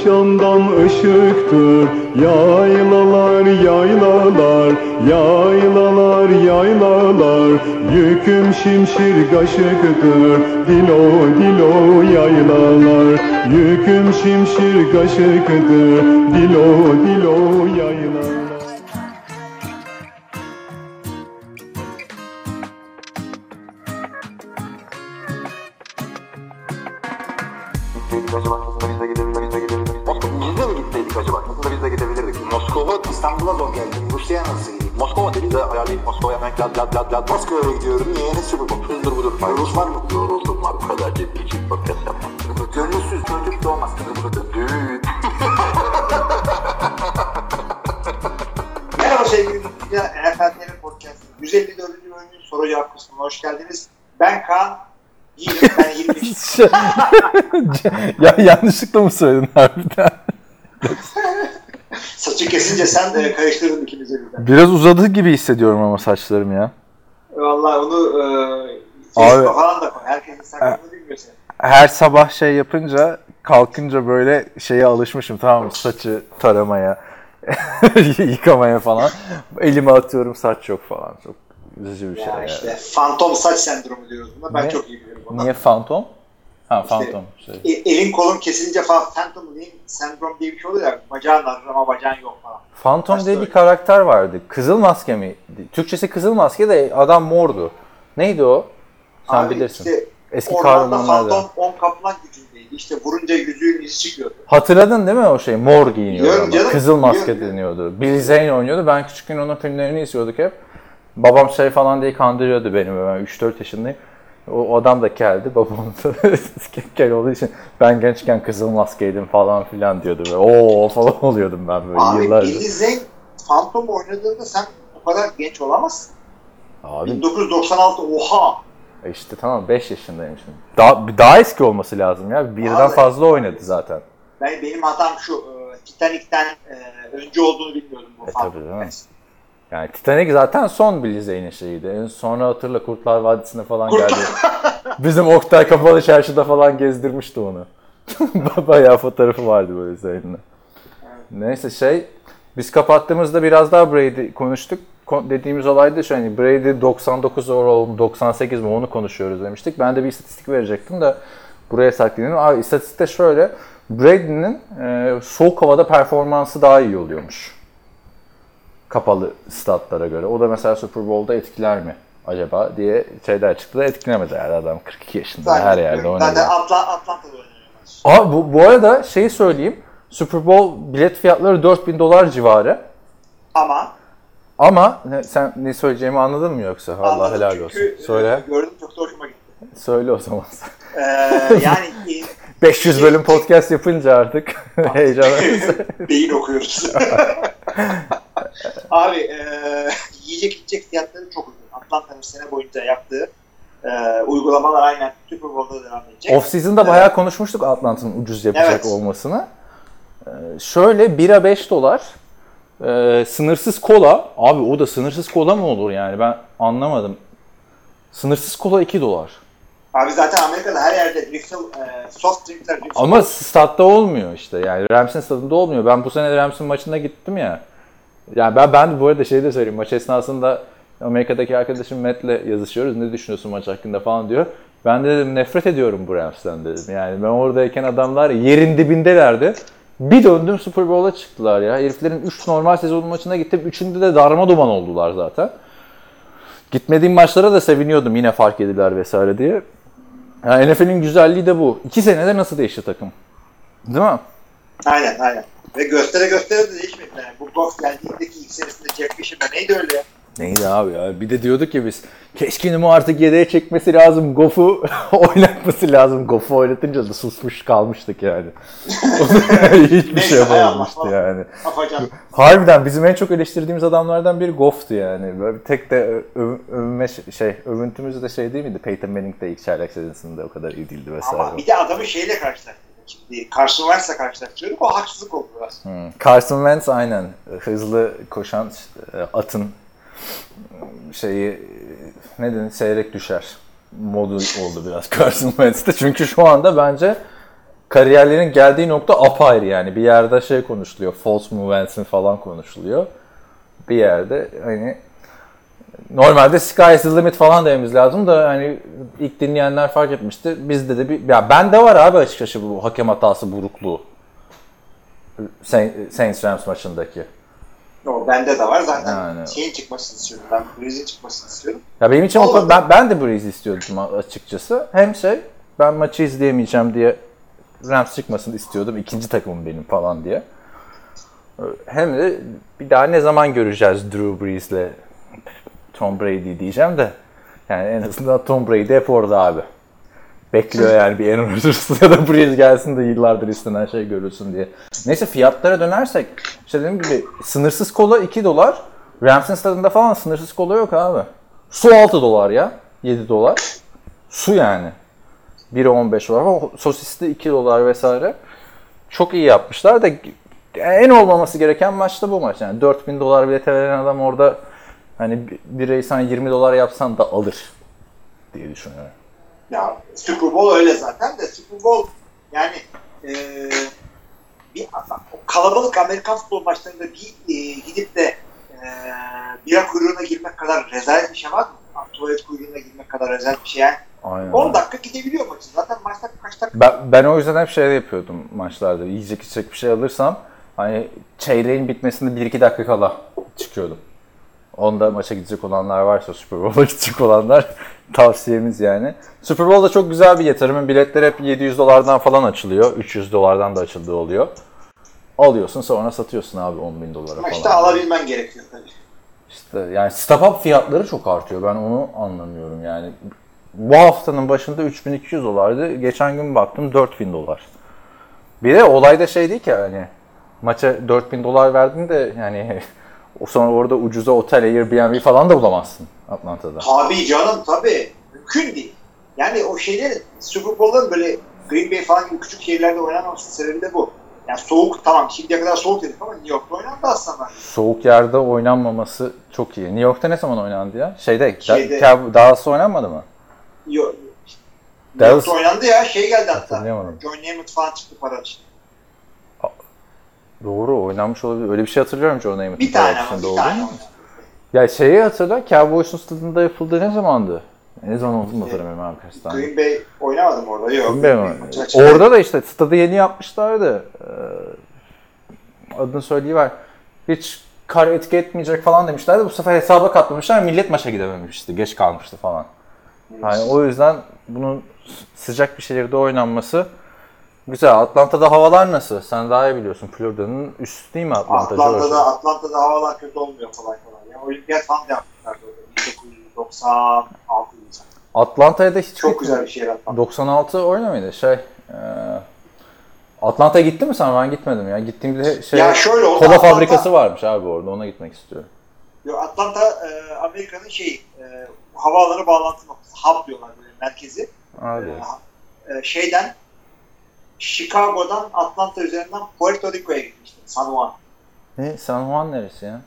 Akşamdan ışıktır yaylalar Yaylalar yaylalar Yüküm şimşir kaşıktır Dilo dilo yaylalar. Yüküm şimşir kaşıktır Dilo dilo yaylalar lad lad lad lad. Moskova'ya gidiyorum. Niye? Ne sürü bu? Şudur budur. Rus var mı? Yoruldum var. Bu kadar ciddi için podcast yapmam. Gönülsüz çocuk doğmaz. Düğün. Merhaba sevgili dinleyiciler. NFL TV Podcast'ın 154. bölümünün soru cevap kısmına hoş geldiniz. Ben Kaan. Yiğitim. Ben 25. Şey- ya yanlışlıkla mı söyledin harbiden? Saçı kesince sen de karıştırdın ikimizi birden. Biraz uzadı gibi hissediyorum ama saçlarım ya. Vallahi onu e, Abi- falan da koy. Herkesin sakalını bilmiyor seni. Her sabah şey yapınca kalkınca böyle şeye alışmışım tamam mı? Saçı taramaya, yıkamaya falan. Elime atıyorum saç yok falan. Çok üzücü bir şey. Ya yani. işte fantom saç sendromu diyoruz buna. Ben çok iyi biliyorum bunu. Niye fantom? Ha İşte- fantom. Şey. E, elin kolun kesilince falan phantom limb sendrom diye bir şey oluyor ya. Bacağın ağrır ama bacağın yok falan. Phantom Başta diye bir öyle. karakter vardı. Kızıl maske mi? Türkçesi kızıl maske de adam mordu. Neydi o? Sen Abi bilirsin. Işte Eski ormanda kahramanlarda. fantom 10 kaplan gücündeydi. İşte vurunca yüzüğün izi çıkıyordu. Hatırladın değil mi o şey? Mor giyiniyordu canım, Kızıl maske biliyorum. deniyordu. Billy Zane oynuyordu. Ben küçükken onun filmlerini izliyorduk hep. Babam şey falan diye kandırıyordu beni. Ben 3-4 yaşındayım. O, adam da geldi. Babam da kel olduğu için ben gençken kızıl maskeydim falan filan diyordu. Böyle, Oo falan oluyordum ben böyle Abi yıllarca. Billy Zane Phantom oynadığında sen bu kadar genç olamazsın. Abi 1996 oha. E İşte tamam 5 yaşındayım şimdi. Daha, daha eski olması lazım ya. Birden Abi. fazla oynadı zaten. Ben, benim hatam şu e, Titanic'ten e, önce olduğunu bilmiyordum bu E, Phantom. tabii? Yani Titanic zaten son Billy Zane'in şeyiydi. Sonra hatırla Kurtlar Vadisi'ne falan geldi. Bizim Oktay Kapalı Çarşı'da falan gezdirmişti onu. Bayağı fotoğrafı vardı böyle Zane'in. Neyse şey, biz kapattığımızda biraz daha Brady konuştuk. Ko- dediğimiz olay da şu hani Brady 99 overall mu 98 mi onu konuşuyoruz demiştik. Ben de bir istatistik verecektim de buraya saklayayım. Abi istatistikte şöyle. Brady'nin e, soğuk havada performansı daha iyi oluyormuş. Kapalı statlara göre. O da mesela Super Bowl'da etkiler mi acaba diye şeyler çıktı da etkilemedi herhalde adam 42 yaşında her yerde oynadı. Zaten Atla, Atlanta'da oynuyor. maç. Abi bu, bu arada şeyi söyleyeyim. Super Bowl bilet fiyatları 4000 dolar civarı. Ama Ama sen ne söyleyeceğimi anladın mı yoksa? Allah anladım helal çünkü, olsun. Söyle. e, gördüm çok da hoşuma gitti. Söyle o zaman. E, yani e, 500 bölüm podcast yapınca artık heyecan. beyin okuyoruz. Abi e, yiyecek içecek fiyatları çok uygun. Atlanta'nın sene boyunca yaptığı e, uygulamalar aynen Super Bowl'da devam edecek. Off season'da bayağı konuşmuştuk Atlanta'nın ucuz yapacak Evet. olmasını. Ee, şöyle bira 5 dolar. Ee, sınırsız kola. Abi o da sınırsız kola mı olur yani? Ben anlamadım. Sınırsız kola 2 dolar. Abi zaten Amerika'da her yerde refill, e, soft drinkler. Ama statta olmuyor işte. Yani Rams'in stadında olmuyor. Ben bu sene Rams'in maçına gittim ya. Yani ben ben bu arada şey de söyleyeyim. Maç esnasında Amerika'daki arkadaşım Matt'le yazışıyoruz. Ne düşünüyorsun maç hakkında falan diyor. Ben de dedim nefret ediyorum bu Rams'ten dedim. Yani ben oradayken adamlar yerin dibindelerdi. Bir döndüm Super Bowl'a çıktılar ya. Heriflerin 3 normal sezon maçına gittim. Üçünde de darma duman oldular zaten. Gitmediğim maçlara da seviniyordum yine fark ediler vesaire diye. Yani NFL'in güzelliği de bu. İki senede nasıl değişti takım? Değil mi? Aynen aynen. Ve göstere göstere de değişmedi. Yani bu Goff geldiğindeki ilk senesinde Jeff Fisher'da neydi öyle ya? Neydi abi ya? Bir de diyorduk ya biz Keşkin'imi artık yedeğe çekmesi lazım. Goff'u oynatması lazım. Goff'u oynatınca da susmuş kalmıştık yani. Hiçbir şey falan. yani. Afacan. Harbiden bizim en çok eleştirdiğimiz adamlardan biri Goff'tu yani. Böyle tek de ö- ö- övünme şey, övüntümüz de şey değil miydi? Peyton Manning de ilk çaylak sezonunda o kadar iyi değildi vesaire. Ama bir de adamı şeyle karşılaştırdı. Carson Wentz'le karşılaştırıyorum. O haksızlık oldu biraz. Hmm. Carson Wentz aynen hızlı koşan e, atın şeyi e, ne denir seyrek düşer modu oldu biraz Carson Wentz'te. Çünkü şu anda bence kariyerlerin geldiği nokta apayrı yani. Bir yerde şey konuşuluyor. False movements'in falan konuşuluyor. Bir yerde hani normalde sky is the limit falan dememiz lazım da hani ilk dinleyenler fark etmişti. Bizde de bir ya bende var abi açıkçası bu hakem hatası burukluğu. Saint- Saints Rams maçındaki. O bende de var zaten. Yani. Şeyin çıkmasını istiyorum. Ben Breeze'in çıkmasını istiyorum. Ya benim için o Olmadı. kadar- ben, ben de Breeze istiyordum açıkçası. Hem şey ben maçı izleyemeyeceğim diye Rams çıkmasını istiyordum. İkinci takımım benim falan diye. Hem de bir daha ne zaman göreceğiz Drew Brees'le Tom Brady diyeceğim de yani en azından Tom Brady hep orada abi. Bekliyor yani bir Aaron Rodgers ya da Breeze gelsin de yıllardır istenen şey görülsün diye. Neyse fiyatlara dönersek işte dediğim gibi sınırsız kola 2 dolar. Rams'in stadında falan sınırsız kola yok abi. Su 6 dolar ya. 7 dolar. Su yani. Biri 15 dolar. Sosis de 2 dolar vesaire. Çok iyi yapmışlar da en olmaması gereken maç da bu maç. Yani 4000 dolar bilete veren adam orada hani bir- bireyi sen 20 dolar yapsan da alır diye düşünüyorum. Ya Super Bowl öyle zaten de Super Bowl yani e, bir kalabalık Amerikan futbol maçlarında bir e, gidip de e, bira kuyruğuna girmek kadar rezalet bir şey var mı? Tuvalet kuyruğuna girmek kadar rezalet bir şey yani. Aynen. 10 dakika gidebiliyor maçı. Zaten maçta kaç dakika? Ben, ben o yüzden hep şey yapıyordum maçlarda. Yiyecek içecek bir şey alırsam hani çeyreğin bitmesinde 1-2 dakika kala çıkıyordum. Onda maça gidecek olanlar varsa Super Bowl'a gidecek olanlar tavsiyemiz yani. Super Bowl da çok güzel bir yatırım. Biletler hep 700 dolardan falan açılıyor. 300 dolardan da açıldığı oluyor. Alıyorsun sonra satıyorsun abi 10 bin dolara Ama falan. işte alabilmen gerekiyor tabii. İşte yani up fiyatları çok artıyor. Ben onu anlamıyorum yani. Bu haftanın başında 3200 dolardı. Geçen gün baktım 4000 dolar. Bir de olay da şey değil ki hani maça 4000 dolar verdin de yani sonra orada ucuza otel, Airbnb falan da bulamazsın Atlanta'da. Tabii canım tabii. Mümkün değil. Yani o şeylerin Super Bowl'ların böyle Green Bay falan gibi küçük şehirlerde oynanmamasının sebebi de bu. Yani soğuk tamam şimdiye kadar soğuk dedik ama New York'ta oynandı aslında. Soğuk yerde oynanmaması çok iyi. New York'ta ne zaman oynandı ya? Şeyde, Şeyde- Da- Dallas'ta oynanmadı mı? Yok. New Dallas- York'ta oynandı ya şey geldi hatta. John Namath falan çıktı para için. Doğru oynanmış olabilir. Öyle bir şey hatırlıyorum John Namath'ın Bir tane partisinde bir olduğunu. tane. oynadı. Ya şeyi hatırla, Cowboys'un stadında yapıldığı ne zamandı? Ne zaman olduğunu hatırlamıyorum tane. Green Bay oynamadım orada yok. Bilmiyorum. Maçı açık. Orada da işte stadı yeni yapmışlardı. Ee, adını söyleyiver. Hiç kar etki etmeyecek falan demişlerdi. Bu sefer hesaba katmamışlar. Millet maça gidememişti. Geç kalmıştı falan. Yani o yüzden bunun sıcak bir şehirde oynanması güzel. Atlanta'da havalar nasıl? Sen daha iyi biliyorsun. Florida'nın üstü değil mi Atlanta? Atlanta'da, Georgia? Atlanta'da havalar kötü olmuyor kolay kolay. Ya, olimpiyat falan da yapmışlar orada. 1996 yılı. Atlanta'ya da hiç Çok gitmedim. güzel bir şehir Atlanta. 96 oyna mıydı? Şey, e, Atlanta'ya gitti mi sen? Ben gitmedim ya. Gittiğimde şey, Ya şöyle kola Atlanta- fabrikası varmış abi orada. Ona gitmek istiyorum. Yo, Atlanta e, Amerika'nın şeyi e, havaalanı bağlantı noktası. Hub diyorlar böyle merkezi. Abi. E, şeyden Chicago'dan Atlanta üzerinden Puerto Rico'ya gitmiştim. San Juan. Ne? San Juan neresi ya?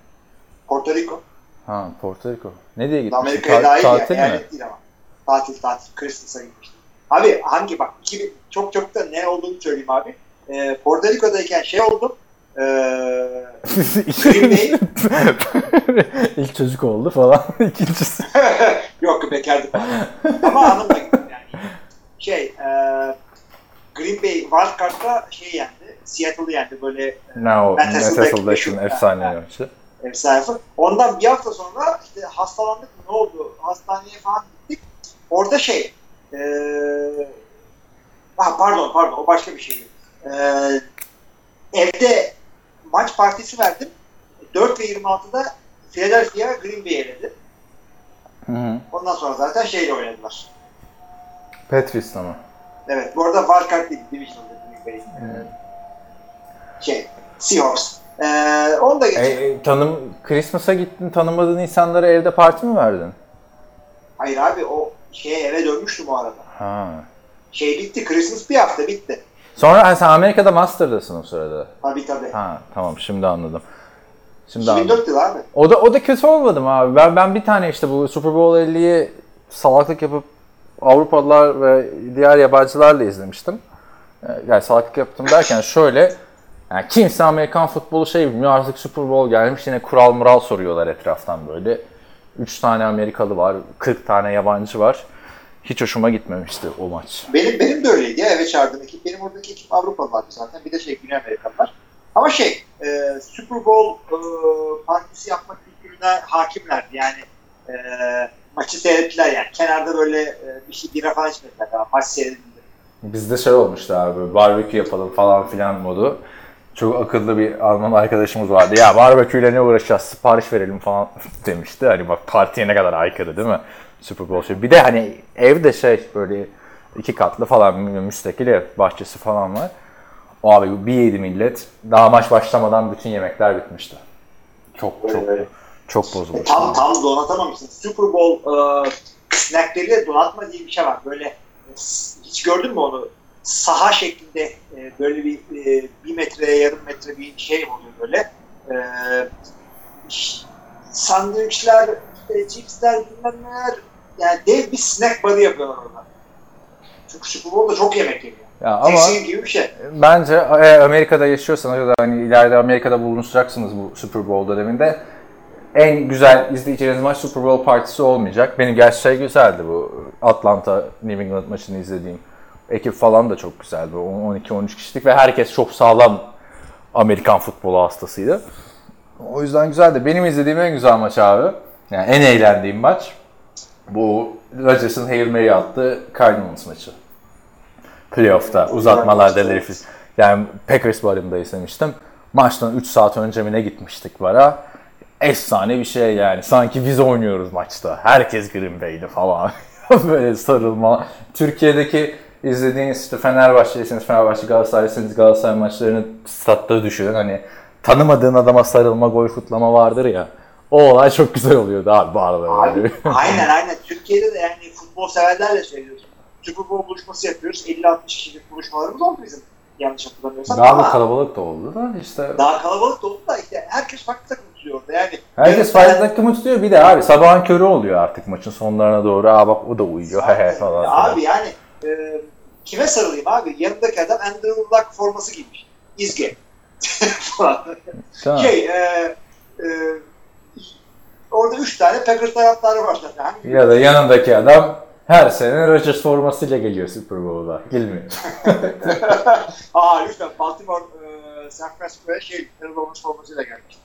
Puerto Rico. Ha, Porto Rico. Ne diye gitmiştin? Amerika'ya Ta- dahil tatil mi? Eyalet değil ama. Tatil tatil. Christmas'a gitmiştim. Abi hangi bak 2000, çok çok da ne olduğunu söyleyeyim abi. E, Puerto Rico'dayken şey oldu. E, İlk çocuk oldu falan. İkincisi. Yok bekardı falan. Ama hanımla gittim yani. Şey, e, Green Bay Wildcard'da şey yendi. Seattle'ı yendi böyle e, No, Hasselbeck'in meşhur. efsane maçı. efsane. Ondan bir hafta sonra işte hastalandık. Ne oldu? Hastaneye falan gittik. Orada şey, e, ha, pardon pardon o başka bir şeydi. E, evde maç partisi verdim. 4 ve 26'da Philadelphia Green Bay'i eledi. Hı hı. Ondan sonra zaten şeyle oynadılar. Petris'le mı? Evet, bu arada Wildcard değil, Green Bay. Şey, Seahawks. Ee, onu da E, geçelim. e, tanım, Christmas'a gittin tanımadığın insanlara evde parti mi verdin? Hayır abi, o şeye eve dönmüştüm o arada. Ha. Şey bitti, Christmas bir hafta bitti. Sonra ha, sen Amerika'da Master'dasın o sırada. Tabii tabii. Ha tamam şimdi anladım. Şimdi anladım. 2004 yılı abi. O da o da kötü olmadım abi. Ben ben bir tane işte bu Super Bowl 50'yi salaklık yapıp Avrupalılar ve diğer yabancılarla izlemiştim. Ee, Yani salaklık yaptım derken şöyle yani kimse Amerikan futbolu şey bilmiyor artık Super Bowl gelmiş yine kural mural soruyorlar etraftan böyle. 3 tane Amerikalı var, 40 tane yabancı var. Hiç hoşuma gitmemişti o maç. Benim benim de öyleydi ya eve çağırdığım ekip. Benim oradaki ekip Avrupalılardı zaten. Bir de şey Güney Amerikalılar. Ama şey e, Super Bowl e, partisi yapma kültürüne hakimlerdi. Yani e, maçı seyrettiler yani. Kenarda böyle e, bir şey bira falan içmediler. Daha maç seyredildi. Bizde şey olmuştu abi, barbekü yapalım falan filan modu. Çok akıllı bir Alman arkadaşımız vardı. Ya barbeküyle ne uğraşacağız, sipariş verelim falan demişti. Hani bak partiye ne kadar aykırı değil mi? Super Bowl şey. Bir de hani evde şey böyle iki katlı falan müstakil ev, bahçesi falan var. O abi bir yedi millet. Daha maç başlamadan bütün yemekler bitmişti. Çok çok Öyle. Çok bozulmuş. Tam tam donatamamışsın. Super Bowl e, snackleri donatma diye bir şey var. Böyle e, hiç gördün mü onu? Saha şeklinde e, böyle bir e, bir metreye yarım metre bir şey oluyor böyle. E, sandviçler, işte cipsler, bilmem neler. Yani dev bir snack barı yapıyorlar orada. Çünkü Super Bowl'da çok yemek yeniyor. Ya ama Thanksgiving gibi bir şey. Bence eğer Amerika'da yaşıyorsanız ya da hani ileride Amerika'da bulunacaksınız bu Super Bowl döneminde en güzel izleyeceğiniz maç Super Bowl partisi olmayacak. Benim gerçi şey güzeldi bu Atlanta New England maçını izlediğim. Ekip falan da çok güzeldi. 12-13 kişilik ve herkes çok sağlam Amerikan futbolu hastasıydı. O yüzden güzeldi. Benim izlediğim en güzel maç abi. Yani en eğlendiğim maç bu Rodgers'ın Hail Mary attığı Cardinals maçı. Playoff'ta uzatmalarda herif. Yani Packers barında izlemiştim. Maçtan 3 saat önce mi ne gitmiştik bara. Efsane bir şey yani. Sanki biz oynuyoruz maçta. Herkes Green Bay'li falan. Böyle sarılma. Türkiye'deki izlediğiniz işte Fenerbahçe'lisiniz, Fenerbahçe Galatasaray'lısınız Galatasaray maçlarını statta düşünün. Hani tanımadığın adama sarılma, gol kutlama vardır ya. O olay çok güzel oluyordu abi bu arada. Abi, aynen aynen. Türkiye'de de yani futbol severlerle söylüyoruz. Super Bowl buluşması yapıyoruz. 50-60 kişilik buluşmalarımız oldu bizim. Yanlış hatırlamıyorsam. Daha Ama da kalabalık da oldu da işte. daha kalabalık da oldu da işte herkes farklı takım tutuyor orada. Yani Herkes farklı takımı tutuyor. Bir de abi sabahın körü oluyor artık maçın sonlarına doğru. Aa bak o da uyuyor he he falan. Abi yani e, kime sarılayım abi? Yanındaki adam Andrew Luck forması giymiş. İzge. Tamam. şey, e, e, orada üç tane Packers taraftarı var zaten. Hangi Ya da yanındaki adam her sene Rodgers formasıyla geliyor Super Bowl'da. Gelmiyor. Aa lütfen Baltimore e, San Francisco'ya şey, Terrell Owens formasıyla gelmiş.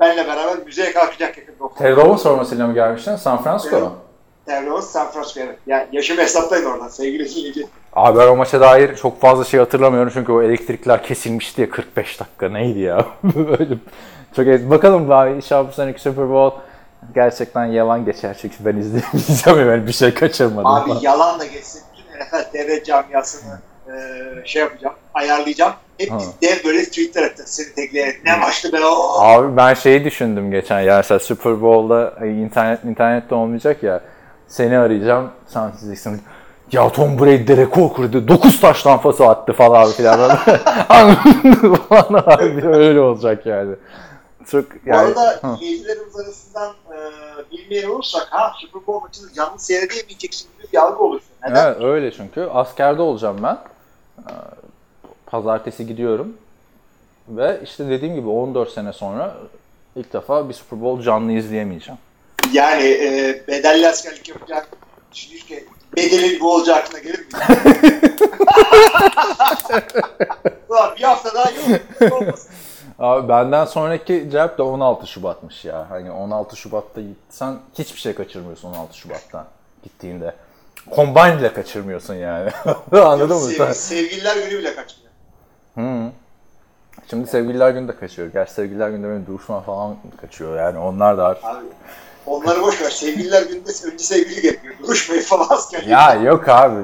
Benle beraber müzeye kalkacak yakında. Terry Owens formasıyla mı gelmiştin? San Francisco Evet. Owens San Francisco evet. Yani yaşımı hesaplayın oradan sevgili dinleyici. Abi ben o maça dair çok fazla şey hatırlamıyorum çünkü o elektrikler kesilmişti ya 45 dakika neydi ya? Böyle çok Bakalım abi inşallah bu seneki Super Bowl gerçekten yalan geçer çünkü ben izleyeceğim yani bir şey kaçırmadım. Abi falan. yalan da geçsin. Bütün TV camiasını e, şey yapacağım, ayarlayacağım. Hep Ha. dev böyle tweetler atacağız seni tekleyerek. Ne maçtı be o. Abi ben şeyi düşündüm geçen ya mesela Super Bowl'da ay, internet internette olmayacak ya seni arayacağım sen diyeceksin ya Tom Brady de rekor kırdı 9 taş tampası attı falan filan falan abi öyle olacak yani. Çok Bu yani arada izleyicilerimiz arasından e, bilmeyen olursak ha Super Bowl maçını canlı seyredemeyeceksin gibi bir algı oluştu. Neden? Evet öyle çünkü askerde olacağım ben. Ee, Pazartesi gidiyorum. Ve işte dediğim gibi 14 sene sonra ilk defa bir Super Bowl canlı izleyemeyeceğim. Yani e, bedelli askerlik yapacak düşünürken bedelin bu olacağı aklına gelir mi? Ulan bir hafta daha yok. Abi benden sonraki cevap da 16 Şubat'mış ya. Hani 16 Şubat'ta gitsen hiçbir şey kaçırmıyorsun 16 Şubat'ta gittiğinde. Combine bile kaçırmıyorsun yani. Anladın mı? Sev- sevgililer günü bile kaçmıyor. Hı. Şimdi sevgililer günü de kaçıyor. Gerçi sevgililer günde benim duruşma falan kaçıyor yani onlar da var. Abi onları boş ver. Sevgililer gününde önce sevgili gerekiyor. Duruşmayı falan asker. Ya yok abi.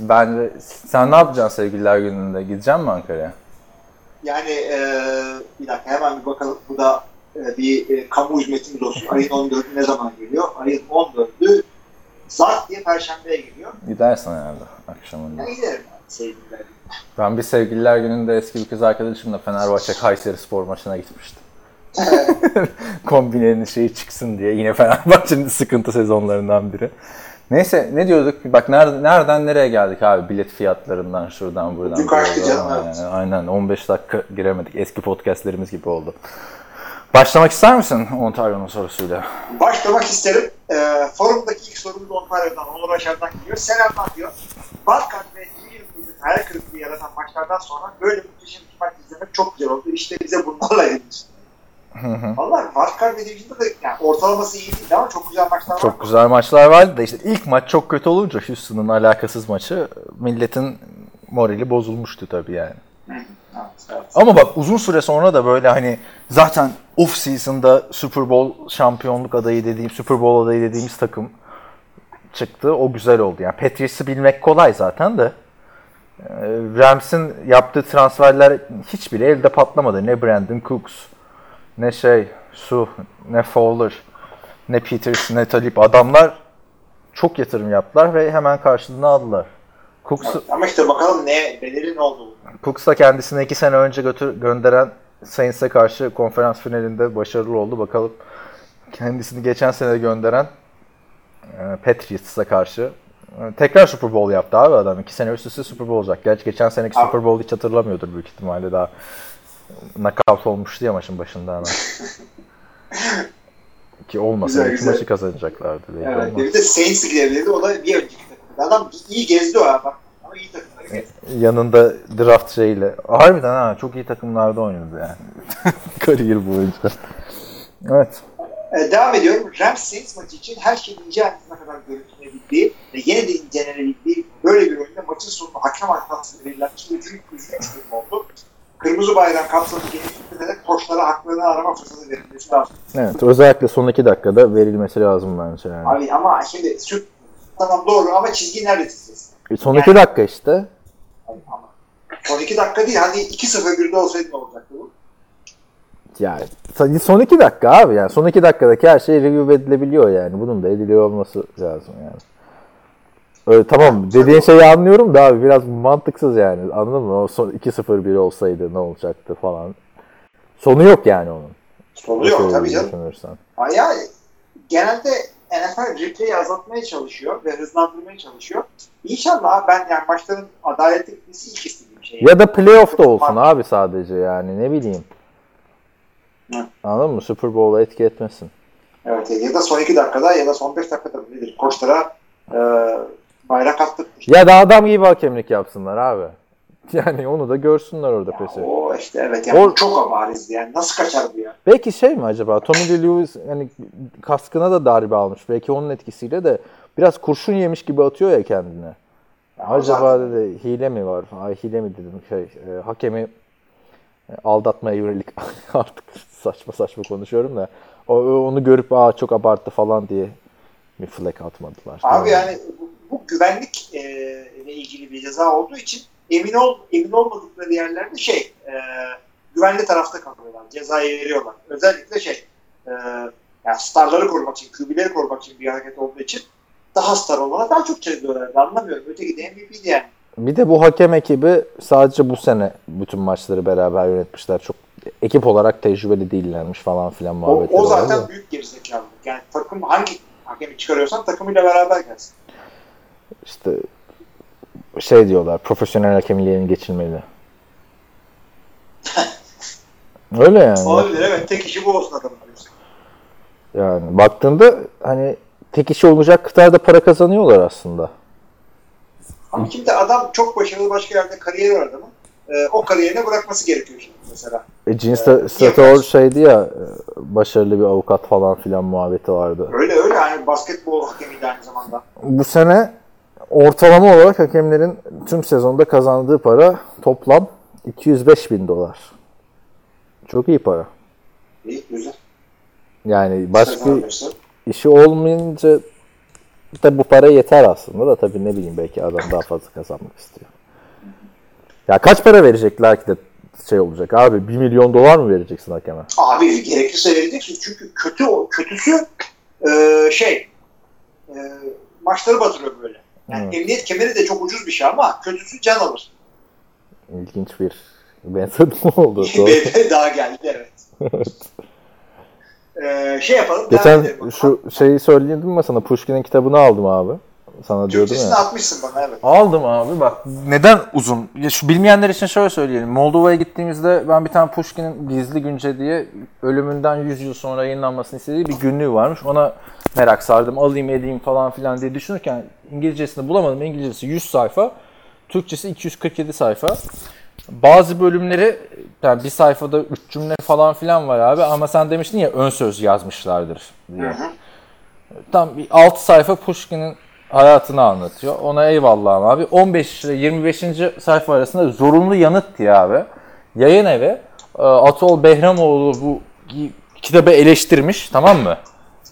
Bence sen ne yapacaksın sevgililer gününde? Gideceksin mi Ankara'ya? Yani e, bir dakika hemen bir bakalım. Bu da e, bir e, kamu hizmetimiz olsun. Ayın 14'ü ne zaman geliyor? Ayın 14'ü Zart diye Perşembe'ye geliyor. Gidersin herhalde akşamında. Ben giderim sevgililer. Ben bir sevgililer gününde eski bir kız arkadaşımla Fenerbahçe Kayseri spor maçına gitmiştim. Kombinenin şeyi çıksın diye. Yine Fenerbahçe'nin sıkıntı sezonlarından biri. Neyse ne diyorduk? Bak nereden, nereden nereye geldik abi? Bilet fiyatlarından şuradan buradan. Yukarıda canım, Aynen, evet. aynen 15 dakika giremedik. Eski podcastlerimiz gibi oldu. Başlamak ister misin Ontario'nun sorusuyla? Başlamak isterim. Ee, forumdaki ilk sorumuz Ontario'dan, Onur Aşar'dan geliyor. Selamlar diyor. Balkan ve yıldızlık hayal kırıklığı yaratan maçlardan sonra böyle muhteşem bir maç izlemek çok güzel oldu. İşte bize bunlarla edilmiş. Valla Wildcard ve Division'da da yani ortalaması iyi değil ama çok güzel maçlar var. Çok güzel maçlar vardı da işte ilk maç çok kötü olunca Houston'ın alakasız maçı milletin morali bozulmuştu tabii yani. Evet, evet. Ama bak uzun süre sonra da böyle hani zaten off season'da Super Bowl şampiyonluk adayı dediğim, Super Bowl adayı dediğimiz takım çıktı. O güzel oldu. Yani Patriots'ı bilmek kolay zaten de. Ee, Rams'in yaptığı transferler hiçbiri elde patlamadı. Ne Brandon Cooks, ne şey, Su, ne Fowler, ne Peters, ne Talip. Adamlar çok yatırım yaptılar ve hemen karşılığını aldılar. Cooks'u Ama işte bakalım ne bedeli ne oldu. Cooks da kendisini iki sene önce götür, gönderen Saints'e karşı konferans finalinde başarılı oldu. Bakalım kendisini geçen sene gönderen e, Patriots'a karşı e, tekrar Super Bowl yaptı abi adam. İki sene üst üste Super Bowl olacak. Gerçi geçen seneki Abi- Super Bowl hiç hatırlamıyordur büyük ihtimalle daha knockout olmuştu ya maçın başında hemen. Ki olmasa Güzel, güzel. maçı kazanacaklardı. Evet, olmaz. bir de Saints gidebilirdi. O da bir önceki takımda. Adam iyi gezdi o ha bak. Ama iyi takımları gezdi. Yanında draft şeyiyle. Harbiden ha çok iyi takımlarda oynadı yani. Kariyer boyunca. Evet. Ee, devam ediyorum. Rams Saints maçı için her şeyin ince ayrıntısına kadar görüntülenebildiği ve yine de incelenebildiği böyle bir oyunda maçın sonunda hakem hatasını verilen üzücü üzücü durum oldu. Kırmızı bayrağın kapsamı genişlikte de koçlara haklarını arama fırsatı verilmesi lazım. Evet. Özellikle son iki dakikada verilmesi lazım bence yani. Abi ama şimdi şu tamam doğru ama çizgi nerede çizeceğiz? E, Son iki dakika işte. Abi, ama son iki dakika değil hani 2-0-1'de olsaydı ne olacaktı bu? Yani son iki dakika abi yani. Son iki dakikadaki her şey review edilebiliyor yani. Bunun da ediliyor olması lazım yani. Öyle, tamam dediğin şeyi anlıyorum da abi biraz mantıksız yani. Anladın mı? O son 2-0-1 olsaydı ne olacaktı falan. Sonu yok yani onun. Sonu yok tabii canım. düşünürsen. Yani genelde NFL replay'i azaltmaya çalışıyor ve hızlandırmaya çalışıyor. İnşallah ben yani maçların adaletli gitmesi ilk istediğim şey. Ya da playoff da olsun abi sadece yani ne bileyim. Hı. Anladın mı? Super Bowl'a etki etmesin. Evet ya da son 2 dakikada ya da son 5 dakikada nedir? Koçlara e, bayrak attık. Ya da adam gibi hakemlik yapsınlar abi. Yani onu da görsünler orada pesi. O işte evet yani O- çok bariz yani nasıl kaçar bu ya? Belki şey mi acaba? Tommy Lee Lewis hani kaskına da darbe almış. Belki onun etkisiyle de biraz kurşun yemiş gibi atıyor ya kendine. Ya Acaba zaten- dedi hile mi var? Ay hile mi dedim şey e, hakemi e, aldatmaya yönelik artık saçma saçma konuşuyorum da o, onu görüp aa çok abarttı falan diye bir flag atmadılar. Abi yani bu, güvenlik e, ile ilgili bir ceza olduğu için emin ol emin olmadıkları yerlerde şey e, güvenli tarafta kalıyorlar. Cezayı veriyorlar. Özellikle şey e, yani starları korumak için, QB'leri korumak için bir hareket olduğu için daha star olana daha çok çekiyorlar. Anlamıyorum. Öteki de MVP'di yani. Bir de bu hakem ekibi sadece bu sene bütün maçları beraber yönetmişler. Çok ekip olarak tecrübeli değillermiş falan filan O, muhabbetleri o var zaten büyük gerizekalılık. Yani takım hangi hakemi çıkarıyorsan takımıyla beraber gelsin. İşte şey diyorlar profesyonel hakemliğin geçilmeli. Öyle yani. Olabilir evet. Tek işi bu olsun adamın. Yani baktığında hani tek işi olacak kadar da para kazanıyorlar aslında. Ama şimdi adam çok başarılı başka yerde kariyer var adamın. E, o kariyerini bırakması gerekiyor mesela. E, Evet, Strator yapar. şeydi ya e, başarılı bir avukat falan filan muhabbeti vardı. Öyle öyle hani basketbol hakemiydi aynı zamanda. Bu sene ortalama olarak hakemlerin tüm sezonda kazandığı para toplam 205 bin dolar. Çok iyi para. İyi güzel. Yani başka işi olmayınca da bu para yeter aslında da tabii ne bileyim belki adam daha fazla kazanmak istiyor. Ya kaç para verecekler ki de şey olacak abi 1 milyon dolar mı vereceksin hakeme? Abi gerekirse vereceksin çünkü kötü kötüsü e, şey e, maçları batırıyor böyle. Yani Evet. emniyet kemeri de çok ucuz bir şey ama kötüsü can alır. ilginç bir benzetme oldu. Daha geldi evet. Ee, şey yapalım. Geçen şu şeyi söyledim mi sana? Pushkin'in kitabını aldım abi. Sana diyordum ya. atmışsın bana evet. Aldım abi bak. Neden uzun? Ya şu bilmeyenler için şöyle söyleyelim. Moldova'ya gittiğimizde ben bir tane Pushkin'in Gizli Günce diye ölümünden 100 yıl sonra yayınlanmasını istediği bir günlüğü varmış. Ona merak sardım. Alayım edeyim falan filan diye düşünürken İngilizcesini bulamadım. İngilizcesi 100 sayfa. Türkçesi 247 sayfa. Bazı bölümleri yani bir sayfada 3 cümle falan filan var abi ama sen demiştin ya ön söz yazmışlardır diye. Tam bir 6 sayfa Pushkin'in hayatını anlatıyor. Ona eyvallah abi. 15 ile 25. sayfa arasında zorunlu yanıt diye abi. Yayın evi e, Atol Behramoğlu bu kitabı eleştirmiş tamam mı?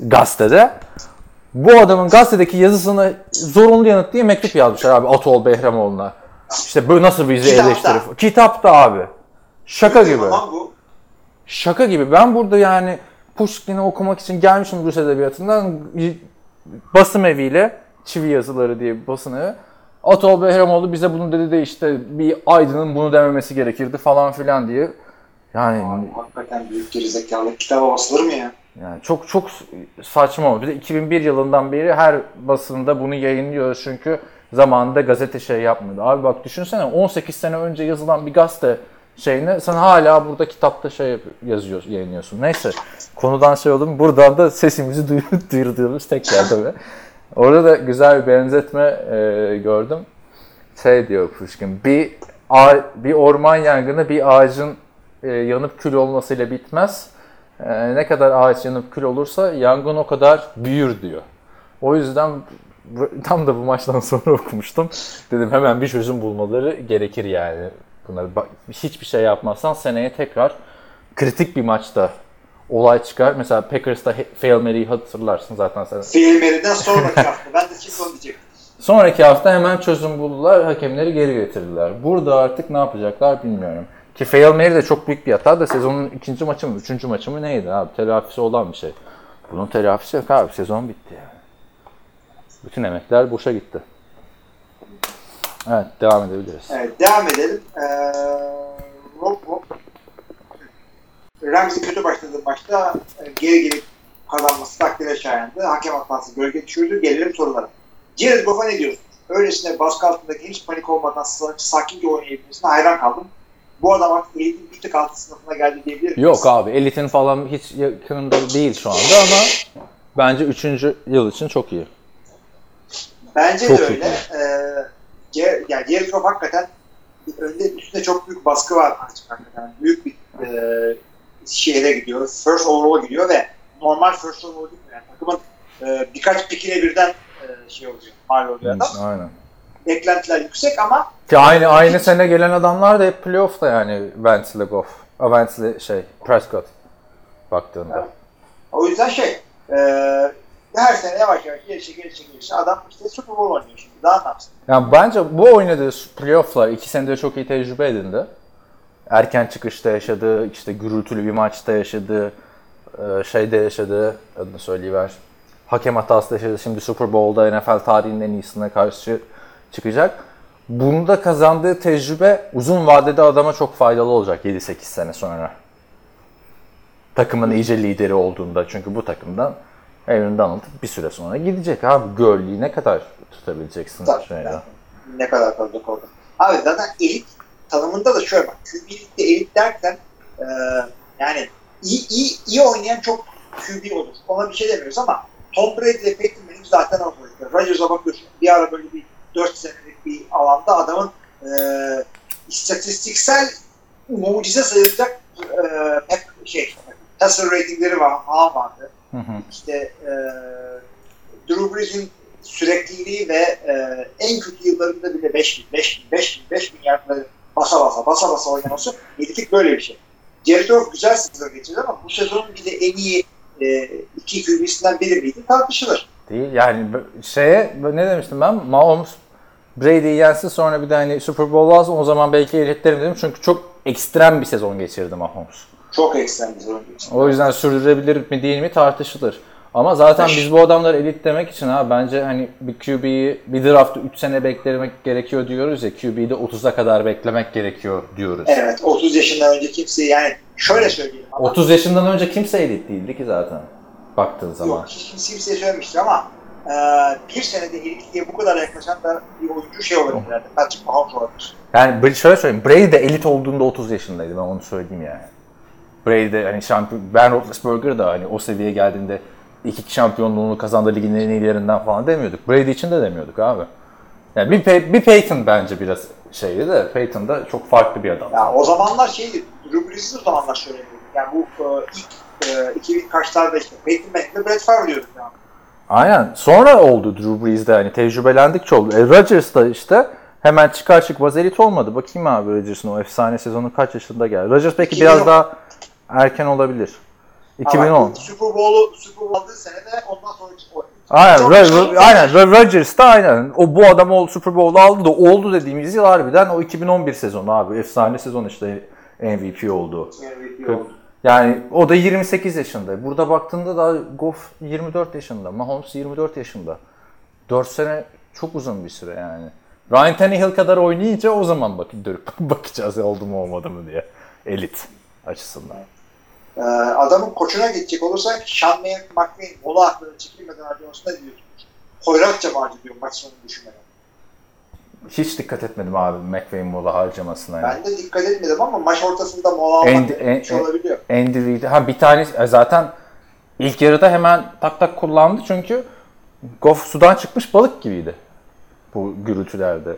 Gazetede. Bu adamın gazetedeki yazısını zorunlu yanıt diye mektup yazmışlar abi Atol Behramoğlu'na. İşte bu nasıl bizi Kitapta. eleştirir? Kitapta abi. Şaka gibi. Ama bu Şaka gibi. Ben burada yani Pushkin'i okumak için gelmişim Rus Edebiyatı'ndan basım eviyle çivi yazıları diye bir basın evi. Atol Behramoğlu bize bunu dedi de işte bir aydının bunu dememesi gerekirdi falan filan diye. Yani Abi, hakikaten büyük gerizekalı kitaba basılır mı ya? yani çok çok saçma oldu. Bir de 2001 yılından beri her basında bunu yayınlıyoruz çünkü zamanında gazete şey yapmıyordu. Abi bak düşünsene 18 sene önce yazılan bir gazete şeyini sen hala burada kitapta şey yazıyorsun, yayınlıyorsun. Neyse konudan şey oldu mu buradan da sesimizi duy- duyurduğumuz tekrar tabii. Orada da güzel bir benzetme e, gördüm. Şey diyor Pushkin, bir, ağa- bir orman yangını bir ağacın e, yanıp kül olmasıyla bitmez. E, ne kadar ağaç yanıp kül olursa yangın o kadar büyür diyor. O yüzden tam da bu maçtan sonra okumuştum. Dedim hemen bir çözüm bulmaları gerekir yani. Bunları hiçbir şey yapmazsan seneye tekrar kritik bir maçta olay çıkar. Mesela Packers'ta Fail Mary'i hatırlarsın zaten sen. Filmlerinden sonraki hafta. Ben de şimdi onu diyecektim. Sonraki hafta hemen çözüm buldular. Hakemleri geri getirdiler. Burada artık ne yapacaklar bilmiyorum. Ki Fail Mary de çok büyük bir hata da sezonun ikinci maçı mı, üçüncü maçı mı neydi abi? Telafisi olan bir şey. Bunun telafisi yok abi. Sezon bitti yani. Bütün emekler boşa gitti. Evet devam edebiliriz. Evet, devam edelim. Ee. Ramsey kötü başladı maçta. e, Geri gelip kazanması takdire şayandı. Hakem hatası gölge düşürdü. Gelelim sorulara. Jared Goff'a ne diyorsun? Öylesine baskı altındaki hiç panik olmadan sa- sakince oynayabilmesine hayran kaldım. Bu adam artık eğitim bir tık altı sınıfına geldi diyebilir miyiz? Yok abi elitin falan hiç yakınında değil şu anda ama bence üçüncü yıl için çok iyi. Bence Çok de iyi. öyle. Ee, yani Jared Goff hakikaten önde üstünde çok büyük baskı var hakikaten. Büyük bir e, şehre gidiyor. First overall'a gidiyor ve normal first overall gitmiyor. Yani takımın e, birkaç pikine birden e, şey oluyor. Mal oluyor adam. Aynen. Beklentiler yüksek ama Ki aynı aynı sene gelen adamlar da hep playoff'ta yani ile Goff. İle şey Prescott baktığında. o yüzden şey e, her sene yavaş yavaş gelişe gelişe gelişe adam işte Super Bowl oynuyor şimdi. Daha ne yapsın? Yani bence bu oynadığı playoff'lar iki senede çok iyi tecrübe edindi. Erken çıkışta yaşadığı, işte gürültülü bir maçta yaşadığı, e, şeyde yaşadığı, adını söyleyiver. Hakem hatası da yaşadı. Şimdi Super Bowl'da NFL tarihinin en iyisine karşı çıkacak. Bunda kazandığı tecrübe uzun vadede adama çok faydalı olacak 7-8 sene sonra. Takımın iyice lideri olduğunda. Çünkü bu takımdan Aaron Donald bir süre sonra gidecek abi. Gölgeyi ne kadar tutabileceksin Tabii. şeyde. ne kadar kalacak orada. Abi zaten elit tanımında da şöyle bak. QB'likte elit derken e, yani iyi, iyi, iyi oynayan çok QB olur. Ona bir şey demiyoruz ama Tom Brady ile Peyton Manning zaten boyutta. Rodgers'a bakıyorsun bir ara böyle bir 4 senelik bir alanda adamın e, istatistiksel mucize sayılacak e, hep şey passer ratingleri var, ha vardı. Hı hı. İşte e, Drew Brees'in sürekliliği ve e, en kötü yıllarında bile 5 bin, 5 bin, 5 bin, 5 bin yardları basa basa, basa basa oynaması Yedilik böyle bir şey. Jared Goff güzel sezon geçirdi ama bu sezonun bir de en iyi e, iki QB'sinden biri miydi tartışılır. Değil yani şeye ne demiştim ben Mahomes Brady'yi yensin sonra bir de hani Super Bowl alsın o zaman belki elitlerim dedim çünkü çok ekstrem bir sezon geçirdi Mahomes. Çok ekstrem bir sezon geçirdi. O yüzden sürdürebilir mi değil mi tartışılır. Ama zaten biz bu adamları elit demek için ha bence hani bir QB'yi bir draftı 3 sene beklemek gerekiyor diyoruz ya QB'yi de 30'a kadar beklemek gerekiyor diyoruz. Evet 30 yaşından önce kimse yani şöyle söyleyeyim. ama- 30 yaşından önce kimse elit değildi ki zaten baktığın zaman. Yok kimse kimseye söylemiştir ama e, bir senede elitliğe bu kadar yaklaşan da bir oyuncu şey olabilir herhalde. Patrick Mahomes olabilir. Yani şöyle söyleyeyim Brady de elit olduğunda 30 yaşındaydı ben onu söyleyeyim yani. Brady de hani şampiyon, Ben Roethlisberger da hani o seviyeye geldiğinde iki şampiyonluğunu kazandı ligin en iyilerinden falan demiyorduk. Brady için de demiyorduk abi. Yani bir, Pey- bir Peyton bence biraz şeydi de Peyton da çok farklı bir adam. Ya o zamanlar şeydi, Drew Brees'i o zamanlar söyleniyordu. Yani bu e, ilk e, 2000 kaçlarda işte Peyton Manning'le Brett Favre diyorduk yani. Aynen. Sonra oldu Drew Brees'de hani tecrübelendikçe oldu. E, Rodgers da işte hemen çıkar çıkmaz elit olmadı. Bakayım abi Rodgers'ın o efsane sezonu kaç yaşında geldi. Rodgers belki 2010. biraz daha erken olabilir. Ama 2010. Super Bowl'u Super Bowl aldığı senede ondan sonra Aynen, Çok- Ro- Ro- aynen Ro- Rodgers da aynen. O bu adam o Super Bowl'u aldı da oldu dediğimiz yıl harbiden o 2011 sezonu abi. Efsane sezon işte MVP oldu. MVP oldu. Yani o da 28 yaşında. Burada baktığında da Goff 24 yaşında. Mahomes 24 yaşında. 4 sene çok uzun bir süre yani. Ryan Tannehill kadar oynayınca o zaman bak dönüp bakacağız oldu mu olmadı mı diye. Elit açısından. Ee, adamın koçuna geçecek olursak Sean McVay mola aklını çekilmeden harcamasına diyorsun. Hoyratça mı harcıyor maç sonunu düşünmeden. Hiç dikkat etmedim abi McVay'in mola harcamasına. Yani. Ben de dikkat etmedim ama maç ortasında mola almak bir en- şey olabiliyor. Andy Reid. Ha bir tane e, zaten ilk yarıda hemen tak tak kullandı çünkü Goff sudan çıkmış balık gibiydi. Bu gürültülerde.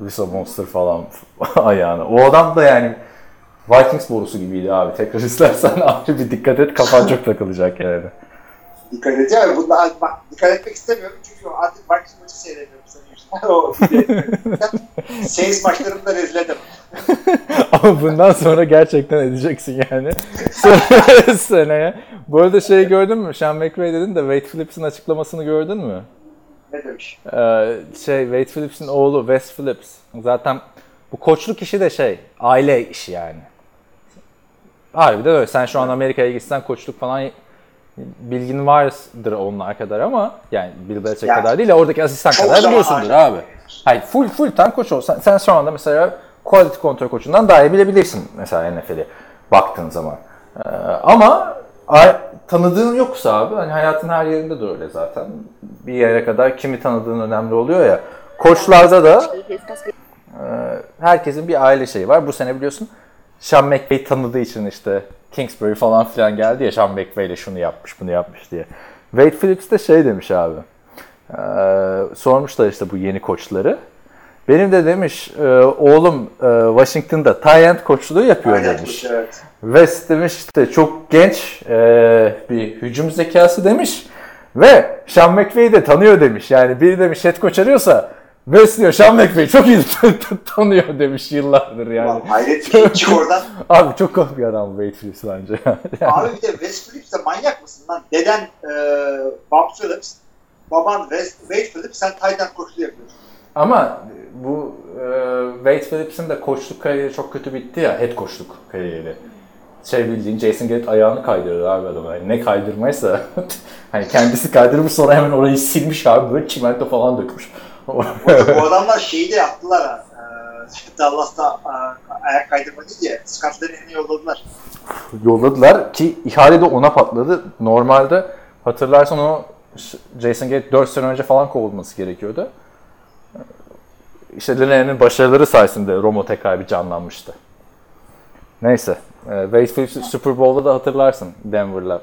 Visa Monster falan ayağına. O adam da yani Vikings borusu gibiydi abi. Tekrar izlersen abi bir dikkat et kafan çok takılacak yani. Dikkat edeceğim. Bunda bak, dikkat etmek istemiyorum çünkü artık Vikings maçı seyrediyorum senin Saints maçlarını da rezil edemem. Ama bundan sonra gerçekten edeceksin yani. Sen- Seneye. Bu arada şey gördün mü? Sean McVay dedin de Wade Phillips'in açıklamasını gördün mü? Ne demiş? Ee, şey Wade Phillips'in oğlu Wes Phillips. Zaten bu koçluk işi de şey aile işi yani. Harbiden öyle. Sen şu an Amerika'ya gitsen koçluk falan bilgin vardır onlar kadar ama yani Bill Belichick Yani, kadar değil de oradaki asistan kadar biliyorsundur abi. Hayır full full time koç olsan sen şu anda mesela quality kontrol koçundan daha iyi bilebilirsin mesela NFL'i baktığın zaman. Ee, ama tanıdığın yoksa abi hani hayatın her yerinde de öyle zaten. Bir yere kadar kimi tanıdığın önemli oluyor ya. Koçlarda da ee, herkesin bir aile şeyi var. Bu sene biliyorsun Sean McVay tanıdığı için işte Kingsbury falan filan geldi ya Sean McVay ile şunu yapmış bunu yapmış diye. Wade Phillips de şey demiş abi. Ee, sormuşlar işte bu yeni koçları. Benim de demiş e, oğlum e, Washington'da end koçluğu yapıyor Aynen, demiş. Evet. West demiş işte çok genç e, bir hücum zekası demiş. Ve Sean McVay'i de tanıyor demiş. Yani biri demiş head coach arıyorsa West diyor Sean McVay çok iyi tanıyor demiş yıllardır yani. Hayret bir şey. Oradan. Abi çok komik bir adam Wade Phillips bence. Yani. Abi bir de West Phillips de manyak mısın lan? Deden e, Bob Phillips, baban West, Wade Phillips, sen Titan koçluğu yapıyorsun. Ama bu e, Wade Phillips'in de koçluk kariyeri çok kötü bitti ya. Head koçluk kariyeri. Şey bildiğin Jason Garrett ayağını kaydırır abi adama. Yani ne kaydırmaysa hani kendisi kaydırmış sonra hemen orayı silmiş abi böyle çimento falan dökmüş. Bu adamlar şeyi de yaptılar ha. E, Dallas'ta e, ayak kaydırma ya. Scott'ların eline yolladılar. yolladılar ki ihale de ona patladı. Normalde hatırlarsan o Jason Garrett 4 sene önce falan kovulması gerekiyordu. İşte Lennon başarıları sayesinde Romo tekrar bir canlanmıştı. Neyse. e, Wade Phillips Super Bowl'da da hatırlarsın Denver'la.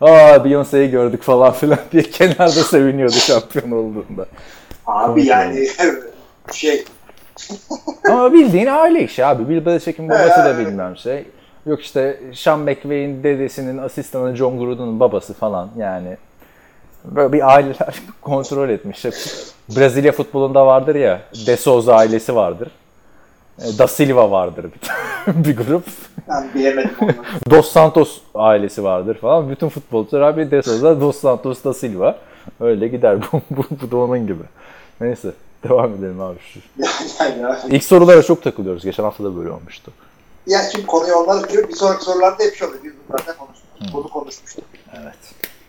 Aa Beyoncé'yi gördük falan filan diye kenarda seviniyordu şampiyon olduğunda. Abi yani şey Ama bildiğin aile işi abi. Bill Belichick'in babası da bilmem şey. Yok işte Sean McVay'in dedesinin asistanı John Gruden'ın babası falan yani. Böyle bir aileler kontrol etmiş. Brezilya futbolunda vardır ya, De Souza ailesi vardır. E, Da Silva vardır bir, bir grup. ben bilemedim onu. Dos Santos ailesi vardır falan. Bütün futbolcular abi De Souza, Dos Santos, Da Silva. Öyle gider. Bu, bu, bu da onun gibi. Neyse. Devam edelim abi. Yani, ya. İlk sorulara çok takılıyoruz. Geçen hafta da böyle olmuştu. ya şimdi konuyu onlar diyor. Bir sonraki sorularda hep oluyor. Biz bunu zaten konuşmuştuk. Bunu konuşmuştuk. Evet.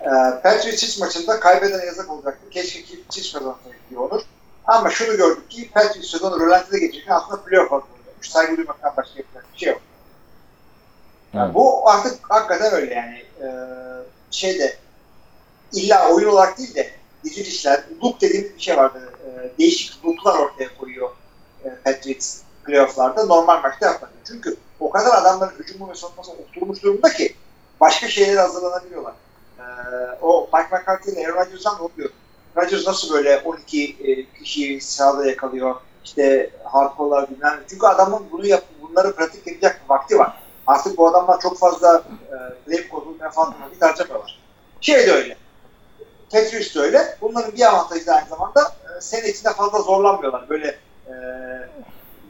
Ee, Patriots Chiefs maçında kaybeden yazık olacaktı. Keşke Chiefs kazansaydı diye olur. Ama şunu gördük ki Patriots sezonu rölantide geçirken aslında playoff atılıyormuş. Saygı duymaktan başka yapacak bir şey yok. Yani Evet. Bu artık hakikaten öyle yani. Ee, şeyde illa oyun olarak değil de dizilişler, loop dediğimiz bir şey vardı. Ee, değişik looplar ortaya koyuyor e, Patriots playofflarda normal maçta yapmadı. Çünkü o kadar adamların hücumu ve savunması oturmuş durumda ki başka şeylere hazırlanabiliyorlar. Ee, o Mike McCarthy ile Aaron Rodgers'dan ne oluyor? Rodgers nasıl böyle 12 e, kişiyi sahada yakalıyor? İşte hardcore'lar bilmem. Çünkü adamın bunu yap, bunları pratik bir vakti var. Artık bu adamlar çok fazla e, play kodunu falan vakit harcamıyorlar. Şey de öyle. Patriots de öyle. Bunların bir avantajı da aynı zamanda e, sene içinde fazla zorlanmıyorlar. Böyle e,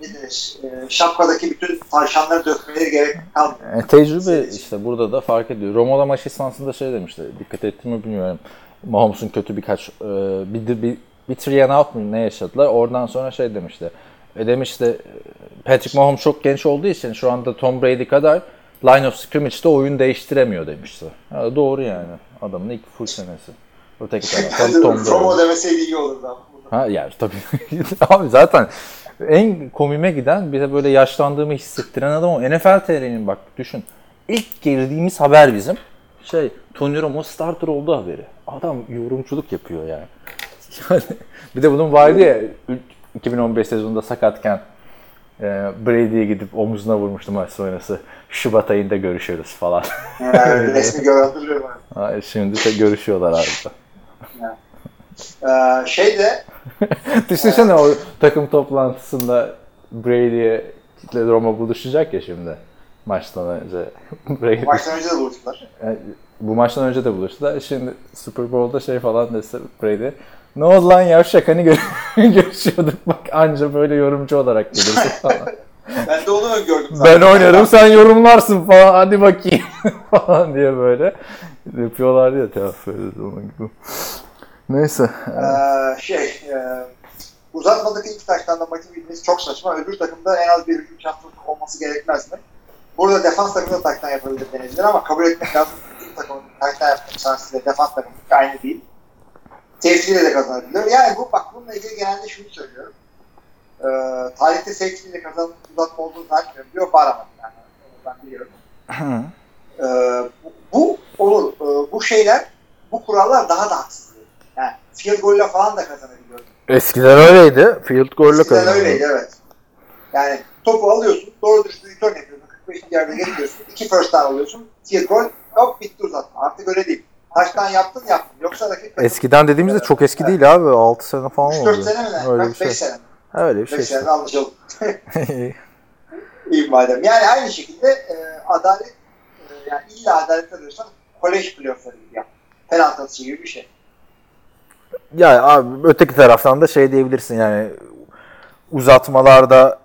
ne denir, e, şapkadaki bütün tavşanları dökmeleri gerek kalmıyor. E, tecrübe işte burada da fark ediyor. Romola maç esnasında şey demişti. Dikkat ettim mi bilmiyorum. Mahomes'un kötü birkaç e, bir, bir, bir three and out mu ne yaşadılar. Oradan sonra şey demişti. E demişti Patrick Mahomes çok genç olduğu için şu anda Tom Brady kadar line of scrimmage'de oyun değiştiremiyor demişti. Ha, doğru yani. Adamın ilk full senesi. Öteki taraftan Tom Promo Brady. demeseydi iyi olurdu ama. Ha yani tabii. Abi zaten en komime giden bir de böyle yaşlandığımı hissettiren adam o. NFL TR'nin bak düşün. İlk girdiğimiz haber bizim. Şey Tony Romo starter oldu haberi. Adam yorumculuk yapıyor yani. Yani bir de bunun vardı ya 2015 sezonunda sakatken e, Brady'ye gidip omuzuna vurmuştu maç sonrası. Şubat ayında görüşürüz falan. Yani resmi görüntülüyorum. Hayır, Şimdi de görüşüyorlar abi. Ee, şey de Düşünsene o takım toplantısında Brady'ye ile Roma buluşacak ya şimdi maçtan önce. Brady, maçtan önce de buluştular. Yani bu maçtan önce de buluştular. Şimdi Super Bowl'da şey falan dese Brady. Ne oldu lan yavşak hani gör- görüşüyorduk bak anca böyle yorumcu olarak gelirsin falan. Ben de onu gördüm. ben oynarım sen yorumlarsın falan hadi bakayım falan diye böyle yapıyorlar ya telaffuz onun gibi. Neyse. Ee, şey, e, uzatmadaki ilk taştan da maçın bitmesi çok saçma. Öbür takımda en az bir hücum şanslılık olması gerekmez mi? Burada defans takımı da taştan yapabilir denediler ama kabul etmek lazım. İlk takımın taştan yapmak şansıyla defans takımı aynı değil. Safety'yle de kazanabilir. Yani bu bak bununla ilgili genelde şunu söylüyorum. Ee, tarihte safety'yle kazanıp uzatma olduğunu zannetmiyorum. Diyor bağıramadım yani. Ben biliyorum. Ee, bu, bu olur. Ee, bu şeyler, bu kurallar daha da haksız. Field golle falan da kazanabiliyor. Eskiden öyleydi. Field golle Eskiden kazandı. öyleydi evet. Yani topu alıyorsun, doğru dürüst bir return yapıyorsun, 45 yerde getiriyorsun, iki first down alıyorsun, field goal, hop bitti uzatma. Artık öyle değil. Taştan yaptın yaptın. Yoksa rakip Eskiden dediğimizde çok eski değil abi. 6 sene falan 3-4 oldu. sene mi ne? Öyle Bak, bir şey. 5 sene? Öyle bir şey 5 işte. senede anlaşalım. İyi madem. Yani aynı şekilde e, adalet, e, yani illa adalet arıyorsan kolej playoffları gibi yap. Penaltı atışı gibi bir şey. Ya abi öteki taraftan da şey diyebilirsin yani uzatmalarda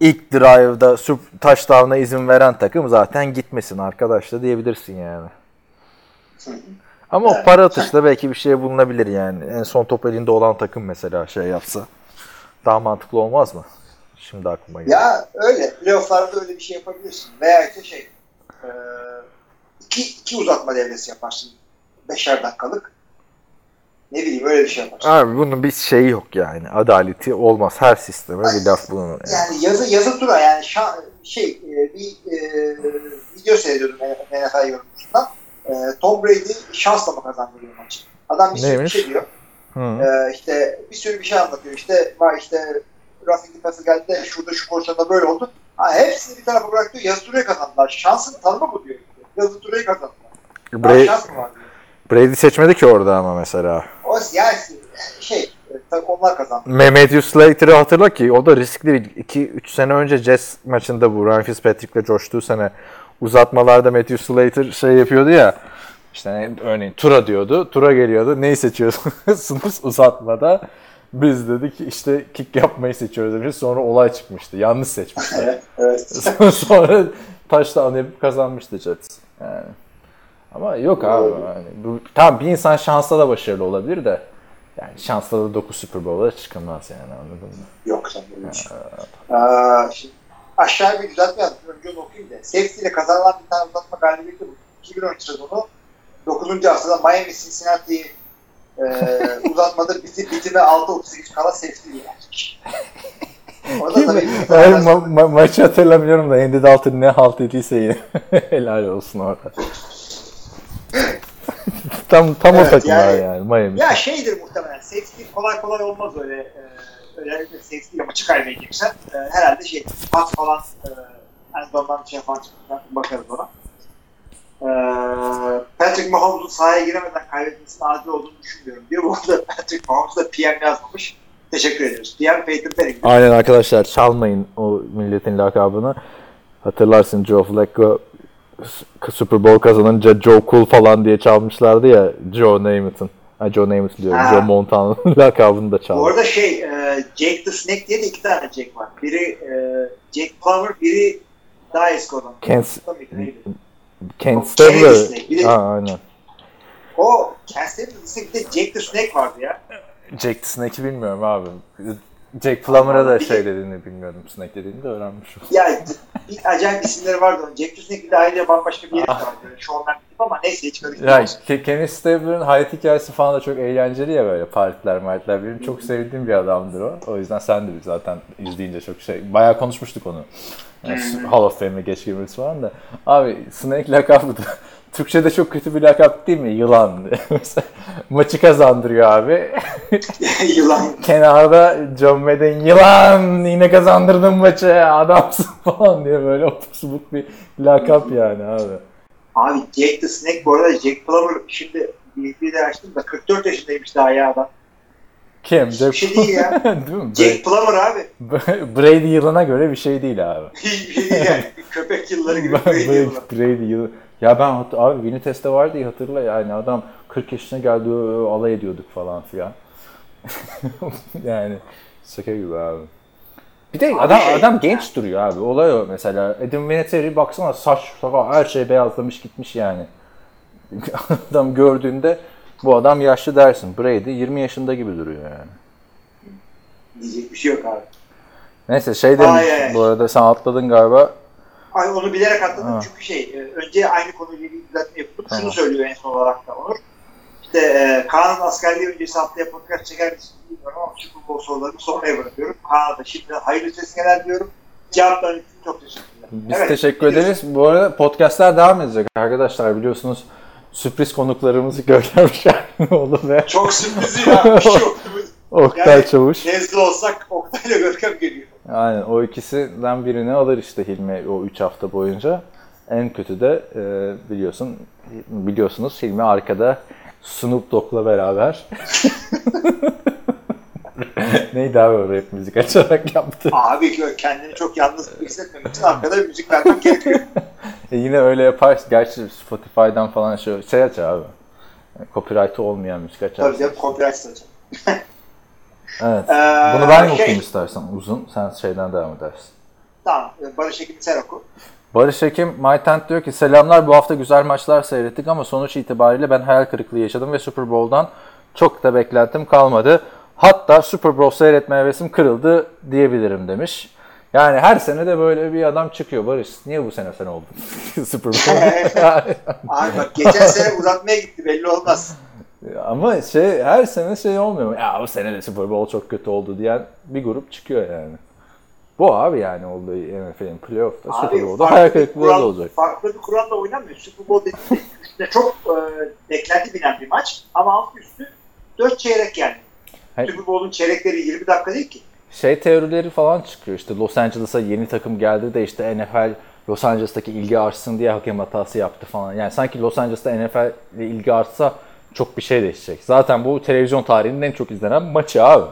ilk drive'da touchdown'a izin veren takım zaten gitmesin arkadaş da diyebilirsin yani. Ama o para atışta belki bir şey bulunabilir yani. En son top elinde olan takım mesela şey yapsa. Daha mantıklı olmaz mı? Şimdi aklıma geldi. Ya öyle. Playoff'larda öyle bir şey yapabilirsin. Veya işte şey iki, iki uzatma devresi yaparsın. Beşer dakikalık. Ne bileyim öyle bir şey yaparsın. Abi bunun bir şeyi yok yani. Adaleti olmaz. Her sisteme bir laf bulunur. Yani. Yani yazı yazı tura yani şa- şey e, bir e, video seyrediyordum NFL yorumcusundan. E, Tom Brady şansla mı kazandı diyor maçı. Adam bir sürü bir şey diyor. Hı. E, işte bir sürü bir şey anlatıyor. İşte var işte the Passer geldi de şurada şu pozisyonda böyle oldu. Ha, hepsini bir tarafa bıraktı. Yazı turayı kazandılar. Şansın tanımı bu diyor. Yazı turayı kazandılar. Diyor. Brady seçmedi ki orada ama mesela. O yani şey e, tabii onlar kazandı. Mehmet Slater'ı hatırla ki o da riskli. 2-3 sene önce Jets maçında bu Ryan Fitzpatrick'le coştuğu sene uzatmalarda Matthew Slater şey yapıyordu ya. İşte ne- örneğin tura diyordu. Tura geliyordu. Neyi seçiyorsunuz uzatmada? Biz dedik işte kick yapmayı seçiyoruz demiş. Sonra olay çıkmıştı. Yanlış seçmişler. Evet. evet. Sonra taşla yapıp kazanmıştı Jets. Yani. Ama yok abi. Yani bu, tamam bir insan şansla da başarılı olabilir de yani şansla da 9 Super Bowl'a çıkılmaz yani anladın mı? Yok sen böyle bir şey. Aa, şimdi aşağıya bir düzeltme yaptım. Önce onu okuyayım da. Safety ile kazanılan bir tane uzatma galibiyeti bu. 2013 sezonu 9. haftada Miami Cincinnati'yi e, uzatmada biti, bitime 6-38 kala safety yener. Orada tabii ma- ma- maçı hatırlamıyorum da Andy Dalton ne halt ettiyse yine. Helal olsun orada. tam tam Evet, o takımlar yani, yani- Miami. Ya şeydir muhtemelen. Safety kolay kolay olmaz öyle. E, özellikle safety maçı kaybedeceksen. E, herhalde şey pas falan e, en azından şey falan çıkacak. Bakarız ona. E, Patrick Mahomes'un sahaya giremeden kaybetmesinin adil olduğunu düşünmüyorum diyor. Bu arada Patrick Mahomes da PM yazmamış. Teşekkür ediyoruz. PM Peyton Manning. Aynen arkadaşlar çalmayın o milletin lakabını. Hatırlarsın Joe Flacco Super Bowl kazanınca Joe Cool falan diye çalmışlardı ya Joe Namath'ın. Ha, Joe Namath diyorum. Ha. Joe Montana'nın lakabını da Bu çaldı. arada şey e, Jake the Snake diye de iki tane Jake var. Biri e, Jake Plummer, biri daha eski olan. Kent? Kent Stabler. Ha, aynen. O Kansas City'de bir de Jake the Snake vardı ya. Jake the Snake'i bilmiyorum abi. Jake Plummer'a da şey de- dediğini bilmiyordum. Snake dediğini de öğrenmişim. Ya bir acayip isimleri vardı onun. Jack Snake bir de ayrıca bambaşka bir yeri vardı. Showman gibi ama neyse hiç Ya karıştırmam. Ke- Kenny Stabler'ın hayat hikayesi falan da çok eğlenceli ya böyle partiler martler. Benim çok sevdiğim bir adamdır o. O yüzden sen de zaten izleyince çok şey. Bayağı konuşmuştuk onu. Yani Hall of Fame'e geç girmesi falan da. Abi Snake lakabı da Türkçe'de çok kötü bir lakap değil mi? Yılan. Mesela Maçı kazandırıyor abi. Yılan. Kenarda John Madden yılan yine kazandırdın maçı adamsın falan diye böyle otursubuk bir lakap yani abi. Abi Jake the Snake bu arada Jack Plummer şimdi bir de açtım da 44 yaşındaymış daha ya adam. Kim? Bir şey değil ya. değil mi? Jake Plummer abi. Brady yılına göre bir şey değil abi. Hiçbir şey değil yani. Köpek yılları gibi. Brady Brady, yılları. Brady yılı. Ya ben hat- abi Winnie Test'te vardı ya hatırla yani adam 40 yaşına geldi alay ediyorduk falan filan. yani şaka gibi abi. Bir de adam şey- adam genç duruyor abi. Olay o mesela. Adam Vinatieri baksana saç sakal her şey beyazlamış gitmiş yani. adam gördüğünde bu adam yaşlı dersin. Brady 20 yaşında gibi duruyor yani. Diyecek bir şey yok abi. Neyse şey demiş ay. bu arada sen atladın galiba. Ay onu bilerek atladım Ha. çünkü şey e, önce aynı konuyla ilgili düzeltme yapıp Tamam. şunu söylüyor en son olarak da Onur. İşte e, Kaan'ın askerliği öncesi haftaya podcast çeker misin bilmiyorum ama Super Bowl sorularını sonraya bırakıyorum. Kaan'a da şimdi hayırlı sesler diyorum. Cevapların için çok teşekkürler. Biz Evet, teşekkür biliyorsun. ederiz. Bu arada podcastler devam edecek arkadaşlar biliyorsunuz. Sürpriz konuklarımızı Görkem Şahinoğlu ve Çok sürpriz ya. Bir şey. Oktay Yani- Çavuş. Nezle olsak Oktay'la Görkem geliyor. Aynen o ikisinden birini alır işte Hilmi o 3 hafta boyunca. En kötü de e, biliyorsun biliyorsunuz Hilmi arkada Snoop Dogg'la beraber. Neydi abi o rap müzik açarak yaptı. Abi kendini çok yalnız hissetmemek için arkada bir müzik vermek gerekiyor. E yine öyle yaparsın. Gerçi Spotify'dan falan şey, şey aç abi. Copyright'ı olmayan müzik Tabii açarsın. canım copyright satacağım. Evet. Ee, Bunu ben şey- okuyayım istersen uzun. Sen şeyden devam edersin. Tamam. e, Barış Ekim sen oku. Barış Ekim, MyTent diyor ki selamlar bu hafta güzel maçlar seyrettik ama sonuç itibariyle ben hayal kırıklığı yaşadım ve Super Bowl'dan çok da beklentim kalmadı. Hatta Super Bowl seyretme hevesim kırıldı diyebilirim demiş. Yani her sene de böyle bir adam çıkıyor Barış. Niye bu sene sen oldun? Super Bowl. Abi bak geçen sene uzatmaya gitti belli olmaz. Ama şey her sene şey olmuyor mu? Ya bu sene de Super Bowl çok kötü oldu diyen bir grup çıkıyor yani. Bu abi yani olduğu NFL'in playoff'ta Super Bowl'da hayal kırıklığı da kural- olacak. Farklı bir kuralla oynanmıyor. Super Bowl dediğinde üstüne çok e, beklenti binen bir maç ama alt üstü 4 çeyrek yani. Hayır. Super Bowl'un çeyrekleri 20 dakika değil ki. Şey teorileri falan çıkıyor işte Los Angeles'a yeni takım geldi de işte NFL Los Angeles'taki ilgi artsın diye hakem hatası yaptı falan. Yani sanki Los Angeles'ta NFL ile ilgi artsa çok bir şey değişecek. Zaten bu televizyon tarihinin en çok izlenen maçı abi.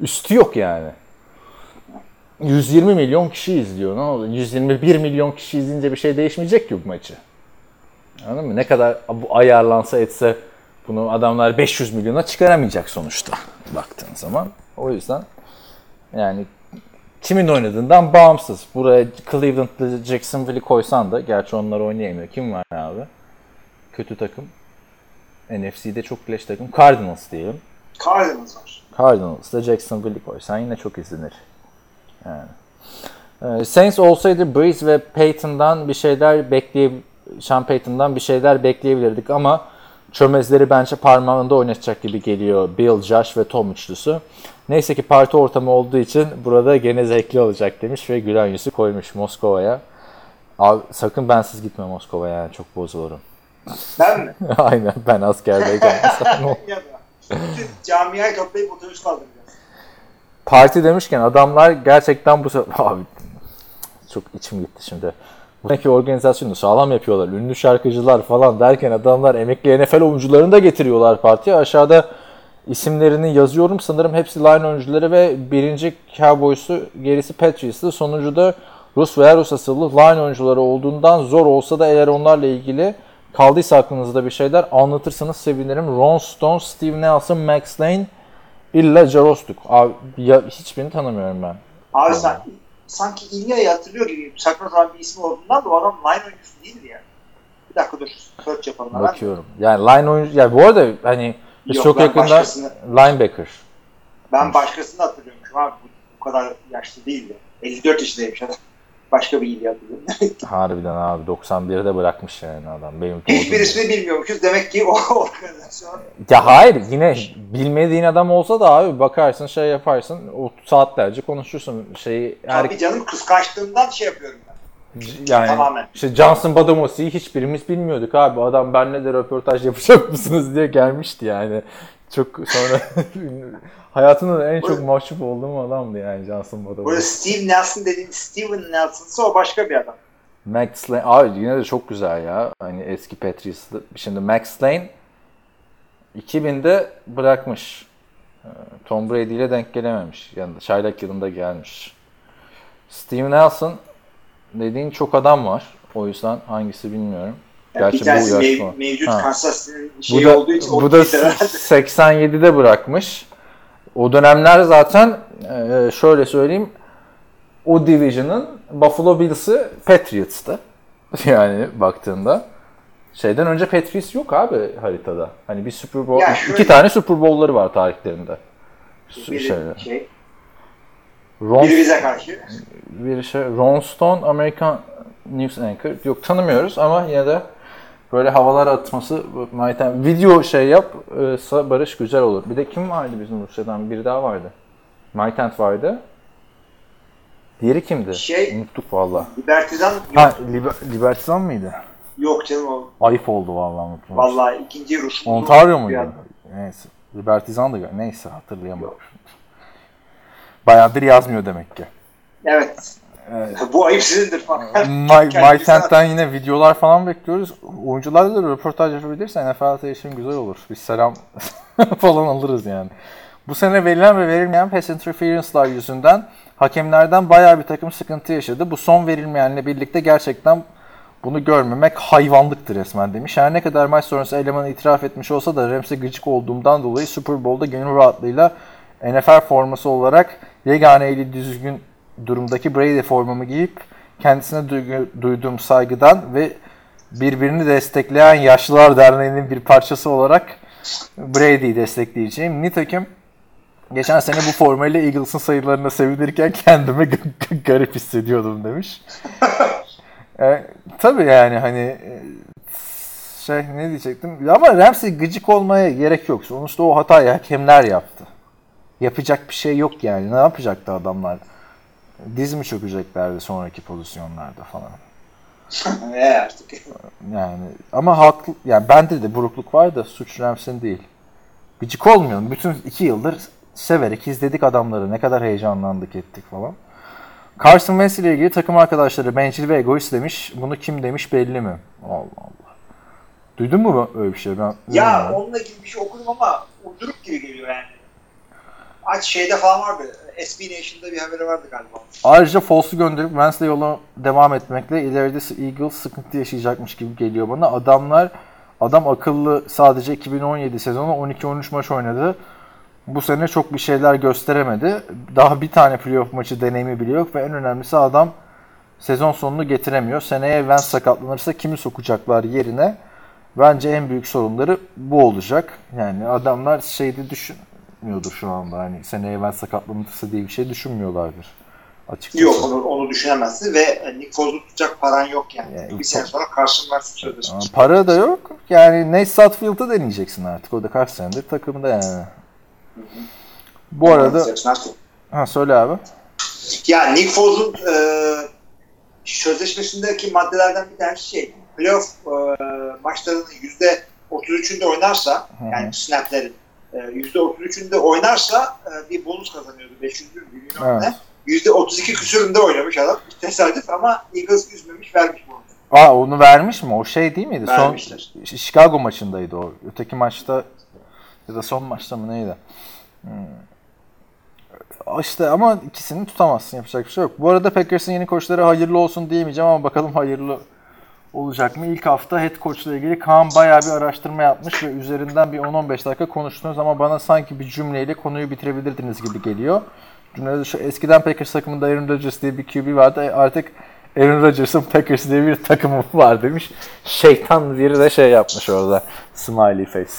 Üstü yok yani. 120 milyon kişi izliyor. Ne oldu? 121 milyon kişi izleyince bir şey değişmeyecek ki bu maçı. Anladın mı? Ne kadar bu ayarlansa etse bunu adamlar 500 milyona çıkaramayacak sonuçta baktığın zaman. O yüzden yani kimin oynadığından bağımsız. Buraya Cleveland'lı Jacksonville'i koysan da gerçi onlar oynayamıyor. Kim var abi? Kötü takım. NFC'de çok leş takım. Cardinals diyelim. Cardinals var. Cardinals'da Jacksonville'i koysan yine çok izlenir. Yani. Ee, Saints olsaydı Breeze ve Peyton'dan bir şeyler bekleye Sean Payton'dan bir şeyler bekleyebilirdik ama çömezleri bence parmağında oynatacak gibi geliyor Bill, Josh ve Tom üçlüsü. Neyse ki parti ortamı olduğu için burada gene zevkli olacak demiş ve gülen yüzü koymuş Moskova'ya. Abi sakın bensiz gitme Moskova'ya yani çok bozulurum. Ben mi? Aynen ben askerdeyken. da. Camiayı toplayıp otobüs kaldıracağız. Parti demişken adamlar gerçekten bu abi çok içim gitti şimdi. Buradaki organizasyonu sağlam yapıyorlar. Ünlü şarkıcılar falan derken adamlar emekli NFL oyuncularını da getiriyorlar partiye. Aşağıda isimlerini yazıyorum. Sanırım hepsi line oyuncuları ve birinci Cowboys'u gerisi Patriots'ı. Sonuncu Rus veya Rus asıllı line oyuncuları olduğundan zor olsa da eğer onlarla ilgili kaldıysa aklınızda bir şeyler anlatırsanız sevinirim. Ron Stone, Steve Nelson, Max Lane, İlla Jarostuk. Abi ya, hiçbirini tanımıyorum ben. Abi sen, sanki İlya'yı hatırlıyor gibi saçma sapan bir ismi olduğundan da o adam line oyuncusu değildi yani. Bir dakika dur. Search yapalım. hemen. Bakıyorum. Yani line oyuncu ya bu arada hani biz Yok, çok yakında başkasını- linebacker. Ben başkasını hatırlıyormuşum abi. Bu, bu kadar yaşlı değildi. 54 yaşındaymış adam. Başka bir İlya hatırlıyorum. Harbiden abi 91'de bırakmış yani adam. Benim Hiçbir doğduğum- ismini bilmiyormuşuz. Demek ki o organizasyon Ya hayır yine bilmediğin adam olsa da abi bakarsın şey yaparsın o saatlerce konuşursun şeyi her Tabii canım kıskançlığımdan şey yapıyorum ben. yani Tamamen. işte Johnson Badomosi'yi hiçbirimiz bilmiyorduk abi adam benle de röportaj yapacak mısınız diye gelmişti yani çok sonra hayatımda en çok mahcup olduğum adamdı yani Johnson Burada Badomosi. Steve Nelson dediğin Steven Nelson'sa o başka bir adam. Max Lane abi yine de çok güzel ya hani eski Patriots'lı şimdi Max Lane 2000'de bırakmış Ee, Tom Brady ile denk gelememiş. Yani çaylak yılında gelmiş. Steve Nelson dediğin çok adam var. O yüzden hangisi bilmiyorum. Yani Gerçi bir tanesi bu yaş mev- mevcut Ha. Kansas City'nin Bu şeyi da, olduğu için bu da değil herhalde. 87'de bırakmış. O dönemler zaten e, şöyle söyleyeyim o division'ın Buffalo Bills'ı Patriots'tı. Yani baktığında. Şeyden önce Patriots yok abi haritada. Hani bir Super Bowl, Ya şöyle- iki tane Super Bowl'ları var tarihlerinde. Biri Şeyde. şey, Ron, biri bize karşı. bir şey, Ron Stone American News Anchor. Yok tanımıyoruz ama yine de böyle havalar atması Mayten video şey yap e, Barış güzel olur. Bir de kim vardı bizim Rusya'dan? Biri daha vardı. Maytent vardı. Diğeri kimdi? Şey- Unuttuk valla. Liberty'den yok, Ha, Liber Libertizan mıydı? yok canım o. Ayıp oldu valla unuttum. Vallahi ikinci Rus. Ontario muydu? Yani. Neyse. Libertizan da neyse hatırlayamadım. Bayağıdır yazmıyor demek ki. Evet. Bu ayıp sizindir falan. Kendisi- MyTent'ten yine videolar falan bekliyoruz. Oyuncularla da röportaj yapabilirsen NFL için güzel olur. Bir selam falan alırız yani. Bu sene verilen ve verilmeyen pass interference'lar yüzünden hakemlerden bayağı bir takım sıkıntı yaşadı. Bu son verilmeyenle birlikte gerçekten bunu görmemek hayvanlıktır resmen demiş. Her ne kadar maç sonrası elemanı itiraf etmiş olsa da Rams'e gıcık olduğumdan dolayı Super Bowl'da gönül rahatlığıyla NFL forması olarak yegane eli düzgün durumdaki Brady formamı giyip kendisine duyduğum saygıdan ve birbirini destekleyen Yaşlılar Derneği'nin bir parçası olarak Brady'yi destekleyeceğim. Nitekim geçen sene bu formayla Eagles'ın sayılarına sevinirken kendimi garip hissediyordum demiş. e, tabii yani hani e, şey ne diyecektim ama Ramsey gıcık olmaya gerek yok. Sonuçta o hatayı hakemler yaptı. Yapacak bir şey yok yani. Ne yapacaktı adamlar? Diz mi çökeceklerdi sonraki pozisyonlarda falan. ne artık. Yani ama haklı yani bende de burukluk var da suç Rams'in değil. Gıcık olmuyorum. Bütün iki yıldır severek izledik adamları. Ne kadar heyecanlandık ettik falan. Carson Wentz ile ilgili takım arkadaşları bencil ve egoist demiş. Bunu kim demiş belli mi? Allah Allah. Duydun mu öyle bir şey? Ben Ya onunla ilgili bir şey okudum ama uyduruk gibi geliyor yani. Aç şeyde falan vardı. SB Nation'da bir haberi vardı galiba. Ayrıca Foles'u gönderip Wentz'le yola devam etmekle ileride Eagles sıkıntı yaşayacakmış gibi geliyor bana. Adamlar adam akıllı sadece 2017 sezonu 12-13 maç oynadı. Bu sene çok bir şeyler gösteremedi. Daha bir tane playoff maçı deneyimi bile yok ve en önemlisi adam sezon sonunu getiremiyor. Seneye Wentz sakatlanırsa kimi sokacaklar yerine? Bence en büyük sorunları bu olacak. Yani adamlar şeyde düşünmüyordur şu anda. Hani seneye Wentz sakatlanırsa diye bir şey düşünmüyorlardır. Açıkçası. Yok onu, onu düşünemezsin ve Nick Foles'u tutacak paran yok yani. Yani bir sene sonra Wentz sözleşmesi. Para da yok. Yani Nate Sutfield'ı deneyeceksin artık. O da kaç senedir takımda yani. Bu arada ha söyle abi. Ya Nick Foles'un e, sözleşmesindeki maddelerden bir tanesi şey playoff e, maçlarının yüzde 33'ünde oynarsa yani snaplerin e, yüzde 33'ünde oynarsa e, bir bonus kazanıyordu 500 bin milyon Evet. ne. Yüzde 32 küsüründe oynamış adam. Tesadüf ama Eagles üzmemiş vermiş bonus. Aa onu vermiş mi? O şey değil miydi? Vermişler. Son Chicago maçındaydı o. Öteki maçta ya da son maçta mı neydi? Hmm. İşte ama ikisini tutamazsın. Yapacak bir şey yok. Bu arada Packers'ın yeni koçları hayırlı olsun diyemeyeceğim ama bakalım hayırlı olacak mı? İlk hafta head coach'la ilgili Kaan bayağı bir araştırma yapmış ve üzerinden bir 10-15 dakika konuştunuz ama bana sanki bir cümleyle konuyu bitirebilirdiniz gibi geliyor. Cümlede şu eskiden Packers takımında Aaron Rodgers diye bir QB vardı. E, Artık Aaron Rodgers'ın Packers diye bir takımı var demiş. Şeytan biri de şey yapmış orada. Smiley face.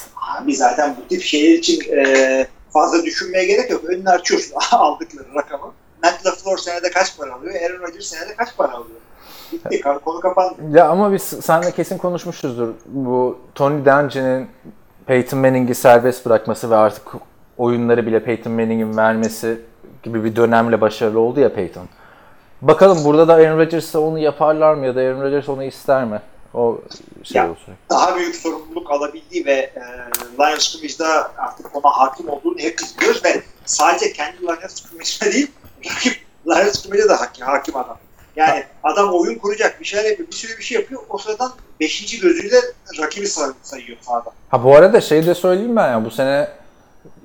Abi zaten bu tip şeyler için e, fazla düşünmeye gerek yok. Önünü açıyorsun aldıkları rakamı. Matt LaFleur senede kaç para alıyor? Aaron Rodgers senede kaç para alıyor? Bitti. Konu kapandı. Ya ama biz seninle kesin konuşmuşuzdur. Bu Tony Dungy'nin Peyton Manning'i serbest bırakması ve artık oyunları bile Peyton Manning'in vermesi gibi bir dönemle başarılı oldu ya Peyton. Bakalım burada da Aaron Rodgers'a onu yaparlar mı ya da Aaron Rodgers onu ister mi? O şey Ya. olsun. Daha büyük sorumluluk alabildiği ve e, Lions Scrimmage'da artık ona hakim olduğunu hepimiz biliyoruz ve sadece kendi Lions Scrimmage'da değil rakip Lions Scrimmage'da da hakim, hakim adam. Yani adam oyun kuracak bir şeyler yapıyor, bir sürü bir şey yapıyor. O sıradan beşinci gözüyle rakibi say- sayıyor sahada. Ha bu arada şey de söyleyeyim ben ya bu sene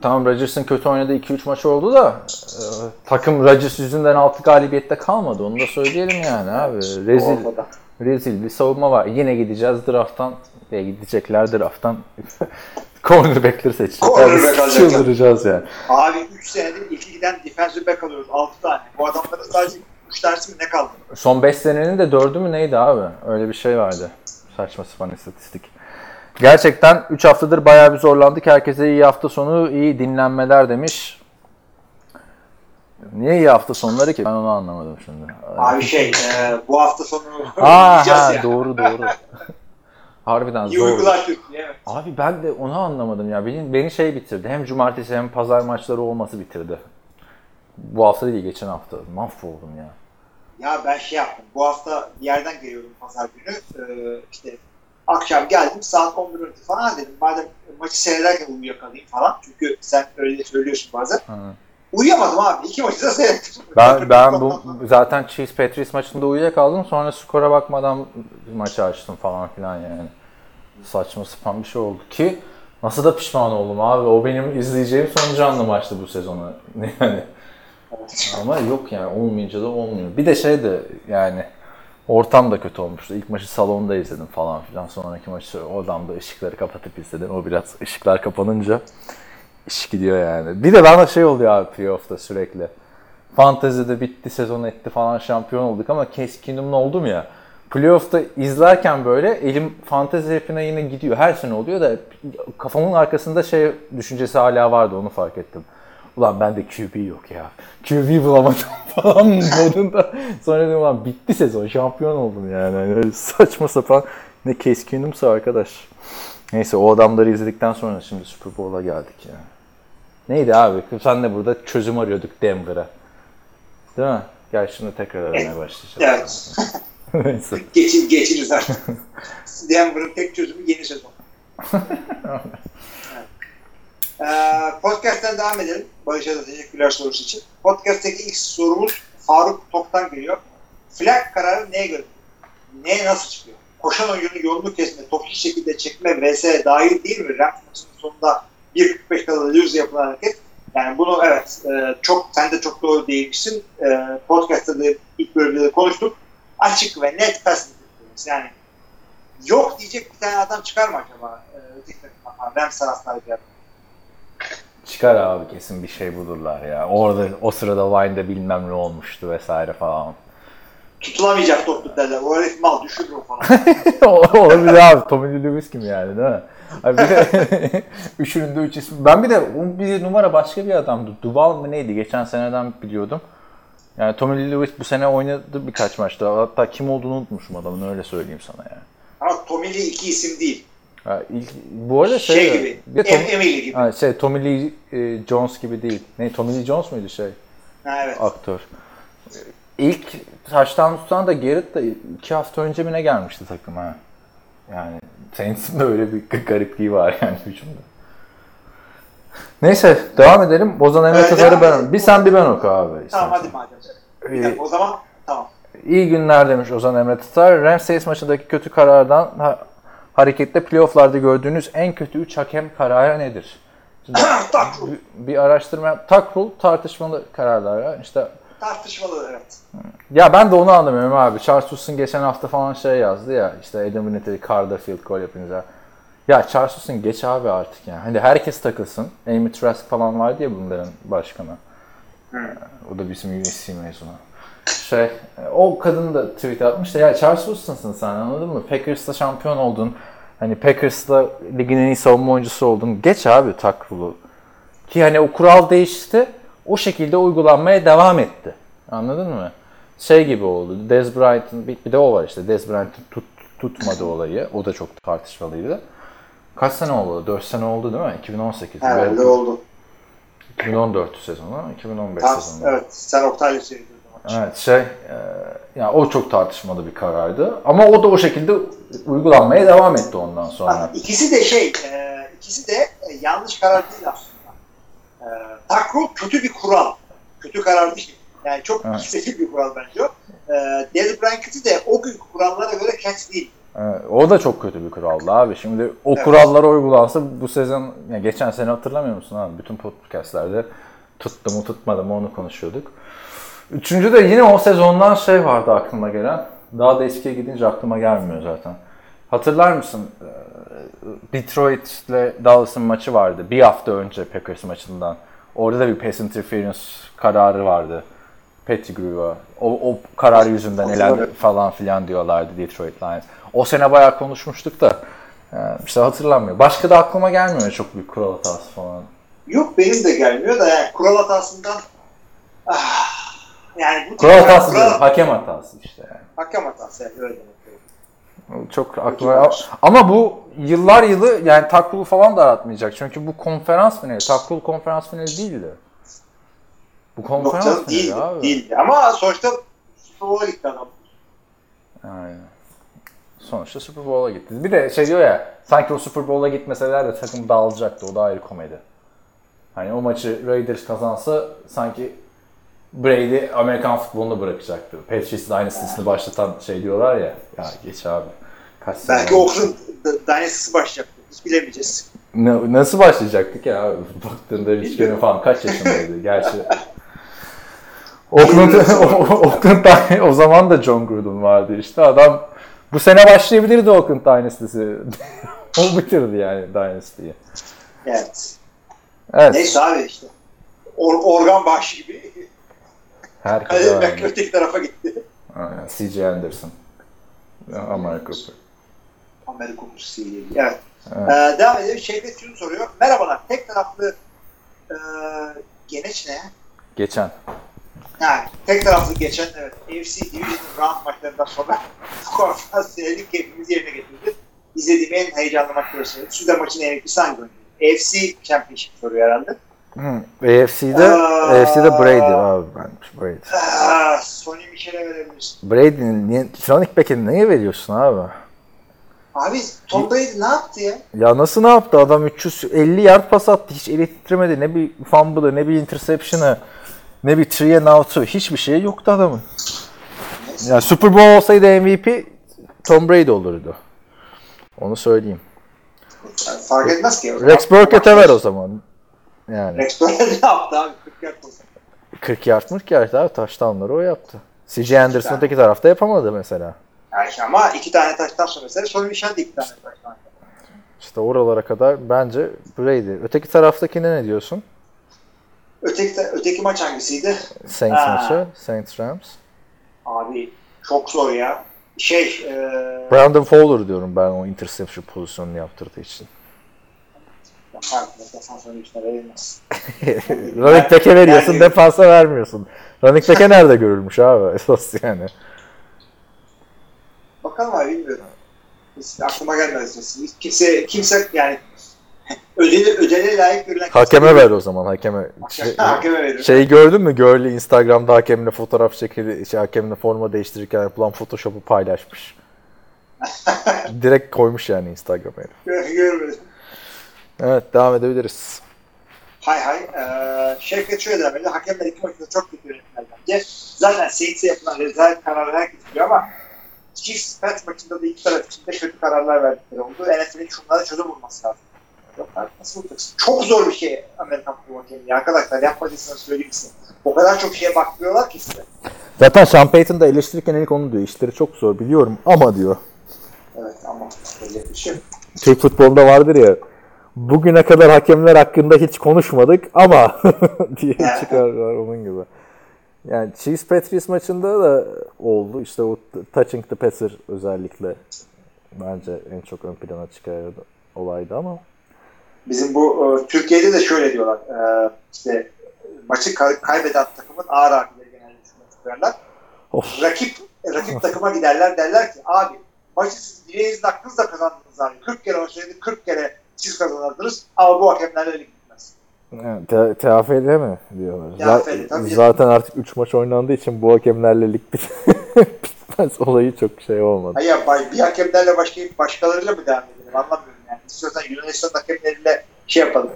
tamam Rodgers'ın kötü oynadığı 2-3 maç oldu da e, takım Rodgers yüzünden 6 galibiyette kalmadı. Onu da söyleyelim yani abi. Rezil rezil bir savunma var. Yine gideceğiz drafttan ve gidecekler drafttan. Cornerback'leri seçecekler. Cornerback alacaklar. Çıldıracağız yani. Abi 3 senedir iki giden defensive back alıyoruz. 6 tane. Bu adamların sadece 3 tanesi mi ne kaldı? Son 5 senenin de 4'ü mü neydi abi? Öyle bir şey vardı. Saçma sapan istatistik. Gerçekten 3 haftadır bayağı bir zorlandık. Herkese iyi hafta sonu, iyi dinlenmeler demiş. Niye iyi hafta sonları ki? Ben onu anlamadım şimdi. Abi şey e, bu hafta sonu Aa, ha, ya. doğru doğru. Harbiden İyi zor. uygular Türkiye. Evet. Abi ben de onu anlamadım ya. Beni, beni şey bitirdi. Hem cumartesi hem pazar maçları olması bitirdi. Bu hafta değil geçen hafta. Mahvoldum ya. Ya ben şey yaptım. Bu hafta bir yerden geliyorum pazar günü. Ee, işte akşam geldim saat 11.12 falan dedim. Madem maçı seyrederken uyuyakalayayım falan. Çünkü sen öyle söylüyorsun bazen. Hı. Uyuyamadım abi. İki maçı da seyrettim. Ben ben bu zaten Chiefs Patriots maçında uyuyakaldım. Sonra skora bakmadan maçı açtım falan filan yani. Saçma sapan bir şey oldu ki nasıl da pişman oldum abi. O benim izleyeceğim son canlı maçtı bu sezonu. Yani. Ama yok yani olmayınca da olmuyor. Bir de şey de yani ortam da kötü olmuştu. İlk maçı salonda izledim falan filan. Sonraki maçı odamda ışıkları kapatıp izledim. O biraz ışıklar kapanınca iş gidiyor yani. Bir de bana şey oluyor abi playoff'ta sürekli. Fantezide bitti sezon etti falan şampiyon olduk ama Kingdom'la oldum ya. Playoff'ta izlerken böyle elim fantezi hepine yine gidiyor. Her sene oluyor da kafamın arkasında şey düşüncesi hala vardı onu fark ettim. Ulan bende QB yok ya. QB bulamadım falan modunda. Sonra dedim ulan bitti sezon şampiyon oldum yani. yani saçma sapan ne Kingdom'sa arkadaş. Neyse o adamları izledikten sonra şimdi Super Bowl'a geldik ya. Neydi abi? Sen de burada çözüm arıyorduk Denver'a. Değil mi? Gel şimdi tekrar aramaya başlayacağız. Evet. Neyse. Geçin, geçiniz artık. Denver'ın tek çözümü yeni sezon. Ee, podcast'ten devam edelim. Barış'a da teşekkürler sorusu için. Podcast'teki ilk sorumuz Faruk Tok'tan geliyor. Flag kararı neye göre? Neye nasıl çıkıyor? Koşan oyuncunun yolunu kesme, toplu şekilde çekme vs. dahil değil mi? Rams sonunda 1.45 kala lose yapılan hareket. Yani bunu evet e, çok sen de çok doğru değinmişsin. E, podcast'ta da ilk bölümde de konuştuk. Açık ve net interference. Yani yok diyecek bir tane adam çıkar mı acaba? E, takımdan, Rams bir adam. Çıkar abi kesin bir şey bulurlar ya. Orada o sırada Vine'da bilmem ne olmuştu vesaire falan. Tutulamayacak toplu derler. O herif mal düşürür o falan. Olabilir abi. Tommy Lewis gibi yani değil mi? Abi bir de üçünün de üç ismi. Ben bir de bir numara başka bir adamdı. Duval mı neydi? Geçen seneden biliyordum. Yani Tommy Lewis bu sene oynadı birkaç maçta. Hatta kim olduğunu unutmuşum adamın öyle söyleyeyim sana yani. Ama Tommy Lee iki isim değil. Ha, ilk, bu arada şey, Şey, gibi. Bir de Tom- Em- Emily gibi. Ha, şey Tommy Lee e, Jones gibi değil. Ne Tommy Lee Jones muydu şey Ha, evet. aktör? İlk taştan tutan da Garrett da iki hafta önce mi ne gelmişti takıma. Yani Saints'in de öyle bir garipliği var yani hücumda. Neyse devam edelim. Ozan Emre Tatar'ı ben. Bir sen bir ben oku abi. Tamam istersen. hadi madem. Ee, o zaman tamam. İyi günler demiş Ozan Emre Tatar. Rams Saints maçındaki kötü karardan ha- hareketle playofflarda gördüğünüz en kötü 3 hakem kararı nedir? Şimdi bir, bir araştırma, takrul tartışmalı kararlar. İşte tartışmalı evet. ya ben de onu anlamıyorum abi. Charles Woodson geçen hafta falan şey yazdı ya. işte Adam Vinatieri Carter field goal yapınca. Ya Charles Woodson geç abi artık yani. Hani herkes takılsın. Amy Trask falan vardı ya bunların başkanı. O da bizim USC mezunu. Şey, o kadın da tweet atmış da ya Charles Woodson'sın sen anladın mı? Packers'ta şampiyon oldun. Hani Packers'ta ligin en iyi savunma oyuncusu oldun. Geç abi takrulu. Ki hani o kural değişti. O şekilde uygulanmaya devam etti. Anladın mı? Şey gibi oldu. Dez Bryant'ın bir, bir de o var işte. Dez Bryant'ın tut, tutmadı olayı. O da çok tartışmalıydı. Kaç sene oldu? 4 sene oldu değil mi? 2018. Herhalde oldu. 2014 sezonu, 2015 Tamam, sezonu. evet. Sen Oktay'la zaman. Evet şey, e, yani o çok tartışmalı bir karardı. Ama o da o şekilde uygulanmaya devam etti ondan sonra. Ha, İkisi de şey, e, ikisi de e, yanlış karar değil aslında. Takrul kötü bir kural. Kötü karar değil. Yani çok Evet. bir kural bence o. E, Bryant'ı de o gün kurallara göre catch değil. Evet, o da çok kötü bir kuraldı abi. Şimdi o Evet. kurallar uygulansa bu sezon, ya geçen sene hatırlamıyor musun abi? Bütün podcastlerde tuttu mu tutmadı mı onu konuşuyorduk. Üçüncü de yine o sezondan şey vardı aklıma gelen. Daha da eskiye gidince aklıma gelmiyor zaten. Hatırlar mısın? Ee, Detroit ile Dallas'ın maçı vardı. Bir hafta önce Packers maçından. Orada da bir pass interference kararı vardı. Pettigrew'a. O, o karar yüzünden elendi falan filan diyorlardı Detroit Lions. O sene bayağı konuşmuştuk da e, işte hatırlamıyor. Başka da aklıma gelmiyor çok büyük kural hatası falan. Yok benim de gelmiyor da yani kural hatasından ah, yani bu Kural hatası kural, hakem hatası işte yani. hakem hatası yani öyle demek. Çok aklıma ama bu yıllar yılı yani taklulu falan da aratmayacak. Çünkü bu konferans finali, taklulu konferans finali değildi. Bu Yok konferans canım finali değildi, abi. değildi. Ama sonuçta Super Bowl'a gitti adam. Aynen. Sonuçta Super Bowl'a gitti. Bir de şey diyor ya, sanki o Super Bowl'a gitmeseler de takım dağılacaktı. O da ayrı komedi. Hani o maçı Raiders kazansa sanki Brady Amerikan futbolunu bırakacaktı. Patriots Dynasty'sini başlatan şey diyorlar ya. Ya geç abi. Kaç sene Belki. Oakland Dynasty'si başlayacaktı. Hiç bilemeyeceğiz. Ne- nasıl başlayacaktık ya? abi? Baktığında Richard'ın falan kaç yaşındaydı gerçi. Oakland, Oakland'da o zaman da John Gruden vardı işte. Adam bu sene başlayabilirdi Oakland Dynasty'si. o bitirdi yani Dynasty'yi. Evet. Evet. Neyse abi işte. Or- organ başı gibi. Herkese belki aynı. öteki tarafa gitti. Aynen. C.J. Anderson. Amerika Cooper. Amerika ile ilgili. Evet. Evet. Ee, devam edelim. Şevket şunu soruyor. Merhabalar. Tek taraflı e, geneç ne? Geçen. Yani tek taraflı geçen evet. AFC Division Round maçlarından sonra konferans finali keyfimizi yerine getirdi. İzlediğim en heyecanlı maçları söyledi. Süper maçın en etkisi hangi oyuncu? AFC Championship soruyor herhalde. Hı. AFC'de, Aa. AFC'de Brady abi ben. Brady. Ah, Sonny Michel'e verebilirsin. Brady'nin niye, Sonic Beck'e neye veriyorsun abi? Abi Tom Brady ne yaptı ya? Ya nasıl ne yaptı adam 350 yard pas attı hiç eli titremedi ne bir fumble'ı ne bir interception'ı ne bir three and out'u hiçbir şey yoktu adamın. Ya Super Bowl olsaydı MVP Tom Brady olurdu. Onu söyleyeyim. Fark etmez ki. Rex Burkett'e ver o zaman. Yani Rex ne yaptı abi? 40 yard olsa. 40 yard 40 yard abi o yaptı. C.J. Anderson öteki tarafta yapamadı mesela. Yani ama iki tane taştan sonra mesela Sonny Michel de iki tane taştan. İşte oralara kadar bence Brady. Öteki taraftakine ne diyorsun? Öteki, öteki maç hangisiydi? Saints Ha. maçı. Saints Rams. Abi çok zor ya. Şey, e, Brandon Fowler diyorum ben o interception pozisyonunu yaptırdığı için. Pardon, defans oyuncusuna verilmez. running back'e veriyorsun, Yani- defansa vermiyorsun. Running back'e nerede görülmüş abi esas yani. Bakalım abi bilmiyorum. Hiç aklıma gelmez. Kimse, kimse yani ödeli, ödele layık görülen Hakeme ver o zaman hakeme. Şey, Hakeme verir. şey gördün mü? Görlü Instagram'da hakemle fotoğraf çekili, şey, hakemle forma değiştirirken yapılan Photoshop'u paylaşmış. Direkt koymuş yani Instagram'a. Görmedim. Evet devam edebiliriz. Hay hay. Ee, Şevket şöyle devam ediyor. Hakemler iki maçta çok kötü yönettiler bence. Zaten Saints'e yapılan rezalet kararlar herkes biliyor ama Chiefs Pats maçında da iki taraf için de kötü kararlar verdikleri oldu. NFL'in şunlara çözüm bulması lazım. Yok nasıl bulacaksın? Çok zor bir şey Amerikan futbol hakemi. Arkadaşlar yapmadıysanız söyleyeyim size. O kadar çok şeye bakmıyorlar ki size. Zaten Sean Payton da eleştirirken ilk onu diyor. İşleri çok zor biliyorum ama diyor. Evet ama öyle bir şey. Türk futbolunda vardır ya. Bugüne kadar hakemler hakkında hiç konuşmadık ama diye çıkarlar onun gibi. Yani Chiefs Patriots maçında da oldu. İşte o touching the passer özellikle bence en çok ön plana çıkardı olaydı ama Bizim bu e, Türkiye'de de şöyle diyorlar. E, işte maçı kay- kaybeden takımın ağır abileri genelde şunu tutarlar. of, Rakip rakip takıma giderler derler ki abi maçı siz bileğinizin aklınızla kazandınız abi. 40 kere maç oynadık 40 kere siz kazanırdınız ama bu hakemlerle lig gitmez. te- TFL mi diyorlar. TFL, tabii. zaten artık 3 maç oynandığı için bu hakemlerle lig bit- bitmez olayı çok şey olmadı. Hayır bir hakemlerle başka başkalarıyla mı devam edelim anlamıyorum yani. İstiyorsan Yunanistan hakemleriyle şey yapalım.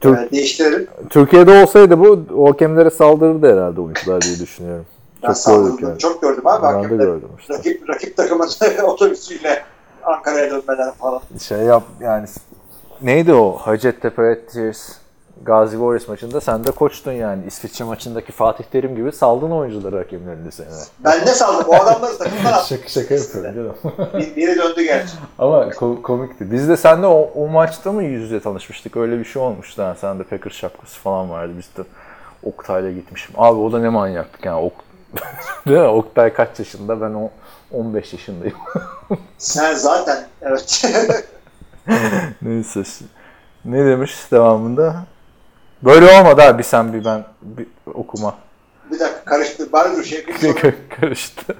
Türk- e, değiştirelim. Türkiye'de olsaydı bu o hakemlere saldırırdı herhalde oyuncular diye düşünüyorum. Ben Çok gördük yani. çok gördüm abi Ben de hakemler. gördüm işte. Rakip, rakip takımın otobüsüyle Ankara'ya dönmeler falan. Şey yap yani neydi o Hacettepe Red Tears Gazi Warriors maçında sen de koçtun yani. İsviçre maçındaki Fatih Terim gibi saldın oyuncuları hakemlerin üzerine. Ben ne saldım? O adamları takımdan attım. Şaka, şaka yapıyorum canım. Bir, biri döndü gerçi. Ama ko- komikti. Biz de seninle o, o maçta mı yüz yüze tanışmıştık? Öyle bir şey olmuştu. Yani sende Packers şapkası falan vardı. Biz de Oktay'la gitmişim. Abi o da ne manyaktık yani. Ok Değil mi? Oktay kaç yaşında? Ben o 15 yaşındayım. Sen zaten evet. Neyse. Ne demiş devamında? Böyle olmadı abi. Bir sen bir ben bir okuma. bir dakika karıştı. Bari dur şey Karıştı.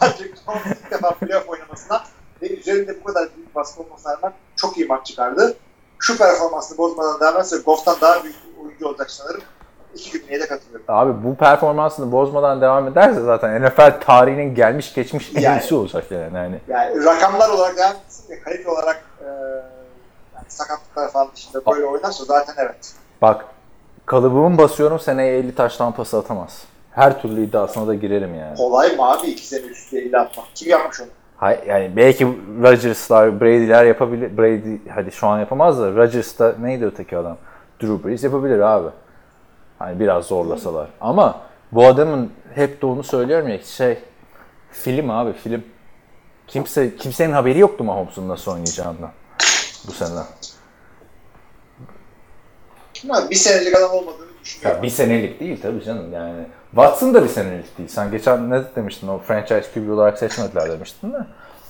Patrick Mahomes ilk defa playoff oynamasına ve üzerinde bu kadar büyük baskı olmasına rağmen çok iyi maç çıkardı. Şu performansını bozmadan devam etse Goff'tan daha büyük oyuncu olacak sanırım. İki günlüğe de katılıyorum. Abi bu performansını bozmadan devam ederse zaten NFL tarihinin gelmiş geçmiş en Yani. iyisi olacak yani. yani. Yani rakamlar olarak devam ve kalite olarak e, yani sakatlıklar falan dışında böyle oynarsa zaten evet. Bak kalıbımı basıyorum seneye 50 taş tampası atamaz. Her türlü iddiasına da girerim yani. Kolay mı abi iki sene üst üste 50 atmak? Kim yapmış onu? Hay, yani belki Rodgers'lar, Brady'ler yapabilir. Brady hadi şu an yapamaz da Rodgers'ta neydi öteki adam? Drew Brees yapabilir abi. Hani biraz zorlasalar. Ama bu adamın hep de onu söylüyorum ya şey film abi film. Kimse kimsenin haberi yoktu Mahomes'un nasıl oynayacağından bu sene. Ama bir senelik adam olmadığını Ya düşünüyorum. bir senelik değil tabii canım yani. Watson da bir senelik değil. Sen geçen ne demiştin o franchise QB olarak seçmediler demiştin de.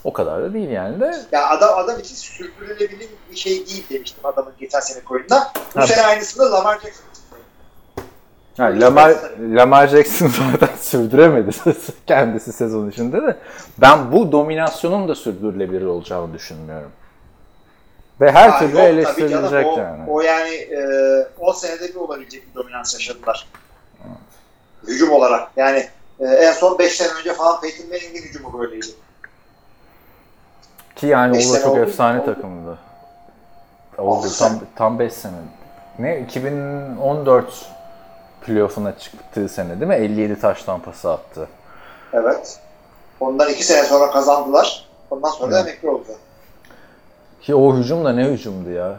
O kadar da değil yani de. Ya adam adam için sürdürülebilir bir şey değil demiştim adamın geçen sene oyunda. Bu Ha. sene aynısını Lamar Jackson. Yani Lamar, Lamar Jackson zaten sürdüremedi kendisi sezon içinde de. Ben bu dominasyonun da sürdürülebilir olacağını düşünmüyorum. Ve her Ha, türlü yok eleştirilecek canım, o, yani. O yani e, 10 senede bir olabilecek bir dominans yaşadılar. Hücum olarak. Yani e, en son 5 sene önce falan Peyton Manning'in hücumu böyleydi. Ki yani Beş o da çok oldu, efsane oldu. takımdı. Oldu tam, tam 5 sene. Ne 2014 playoff'una çıktığı sene değil mi? 57 taş tampası attı. Evet. Ondan 2 sene sonra kazandılar. Ondan sonra da Evet. emekli oldu. Ki o hücum da ne hücumdu ya.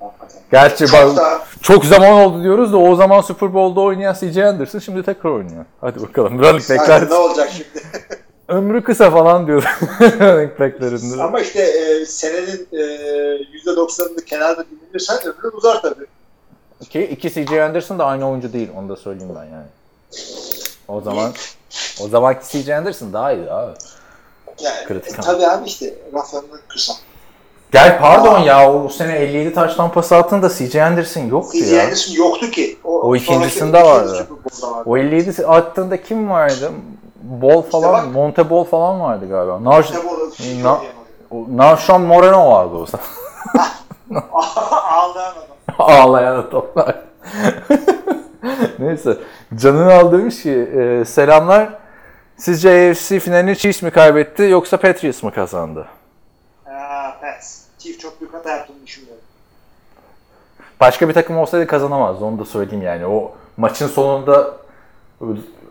Hakikaten. Gerçi Çok bak da çok zaman oldu diyoruz da o zaman Super Bowl'da oynayan C.J. Anderson şimdi tekrar oynuyor. Hadi bakalım. Running back'ler ne olacak şimdi? ömrü kısa falan diyor running back'lerin. de. Ama işte e, senenin e, %90'ını kenarda dinlenirsen ömrün uzar tabii. Ki iki C.J. Anderson da aynı oyuncu değil. Onu da söyleyeyim ben yani. O zaman o zamanki C.J. Anderson daha iyi abi. Yani, Kritik e, tabii abi işte raf ömrü kısa. Gel pardon ya o sene 57 taş tampası attığında CJ Anderson yoktu CJ ya. Anderson yoktu ki. O ikincisinde sonraki vardı. O 57 attığında kim vardı? Ball falan, bak. Monte Ball falan vardı galiba. Nar İşte bu şey Na- o- Moreno vardı o zaman. Ağlayan adam. Ağlayan toplar. Neyse. Canını al demiş ki e, selamlar. Sizce AFC finalini Chiefs mi kaybetti yoksa Patriots mı kazandı? Aa, Pats. Chief çok büyük hata yaptığını düşünüyorum. Başka bir takım olsaydı kazanamazdı onu da söyleyeyim yani. O maçın sonunda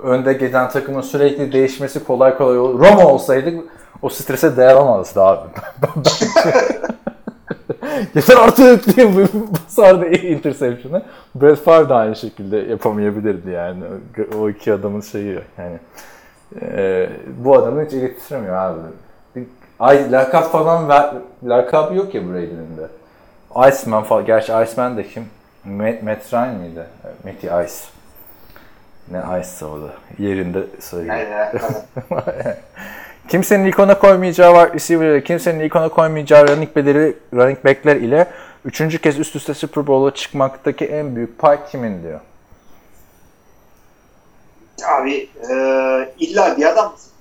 önde giden takımın sürekli değişmesi kolay kolay olur. Roma olsaydı o strese dayanamazdı abi. Yeter artık diye basardı interception'ı. Brett Favre de aynı şekilde yapamayabilirdi yani. O iki adamın şeyi yani. Ee, bu adamı hiç iletiştiremiyor abi. Ay, lakap falan ver, lakabı yok ya Brady'nin de. Iceman falan. Gerçi Iceman de kim? Matt, Matt Ryan mıydı? Matty Ice. Ne Ice'sa o da. Yerinde söylüyor. Kimsenin ikona koymayacağı var receiver'ları, kimsenin ikona koymayacağı running back'leri, running back'ler ile üçüncü kez üst üste Super Bowl'a çıkmaktaki en büyük pay kimin diyor. Abi e, illa bir adam mısın?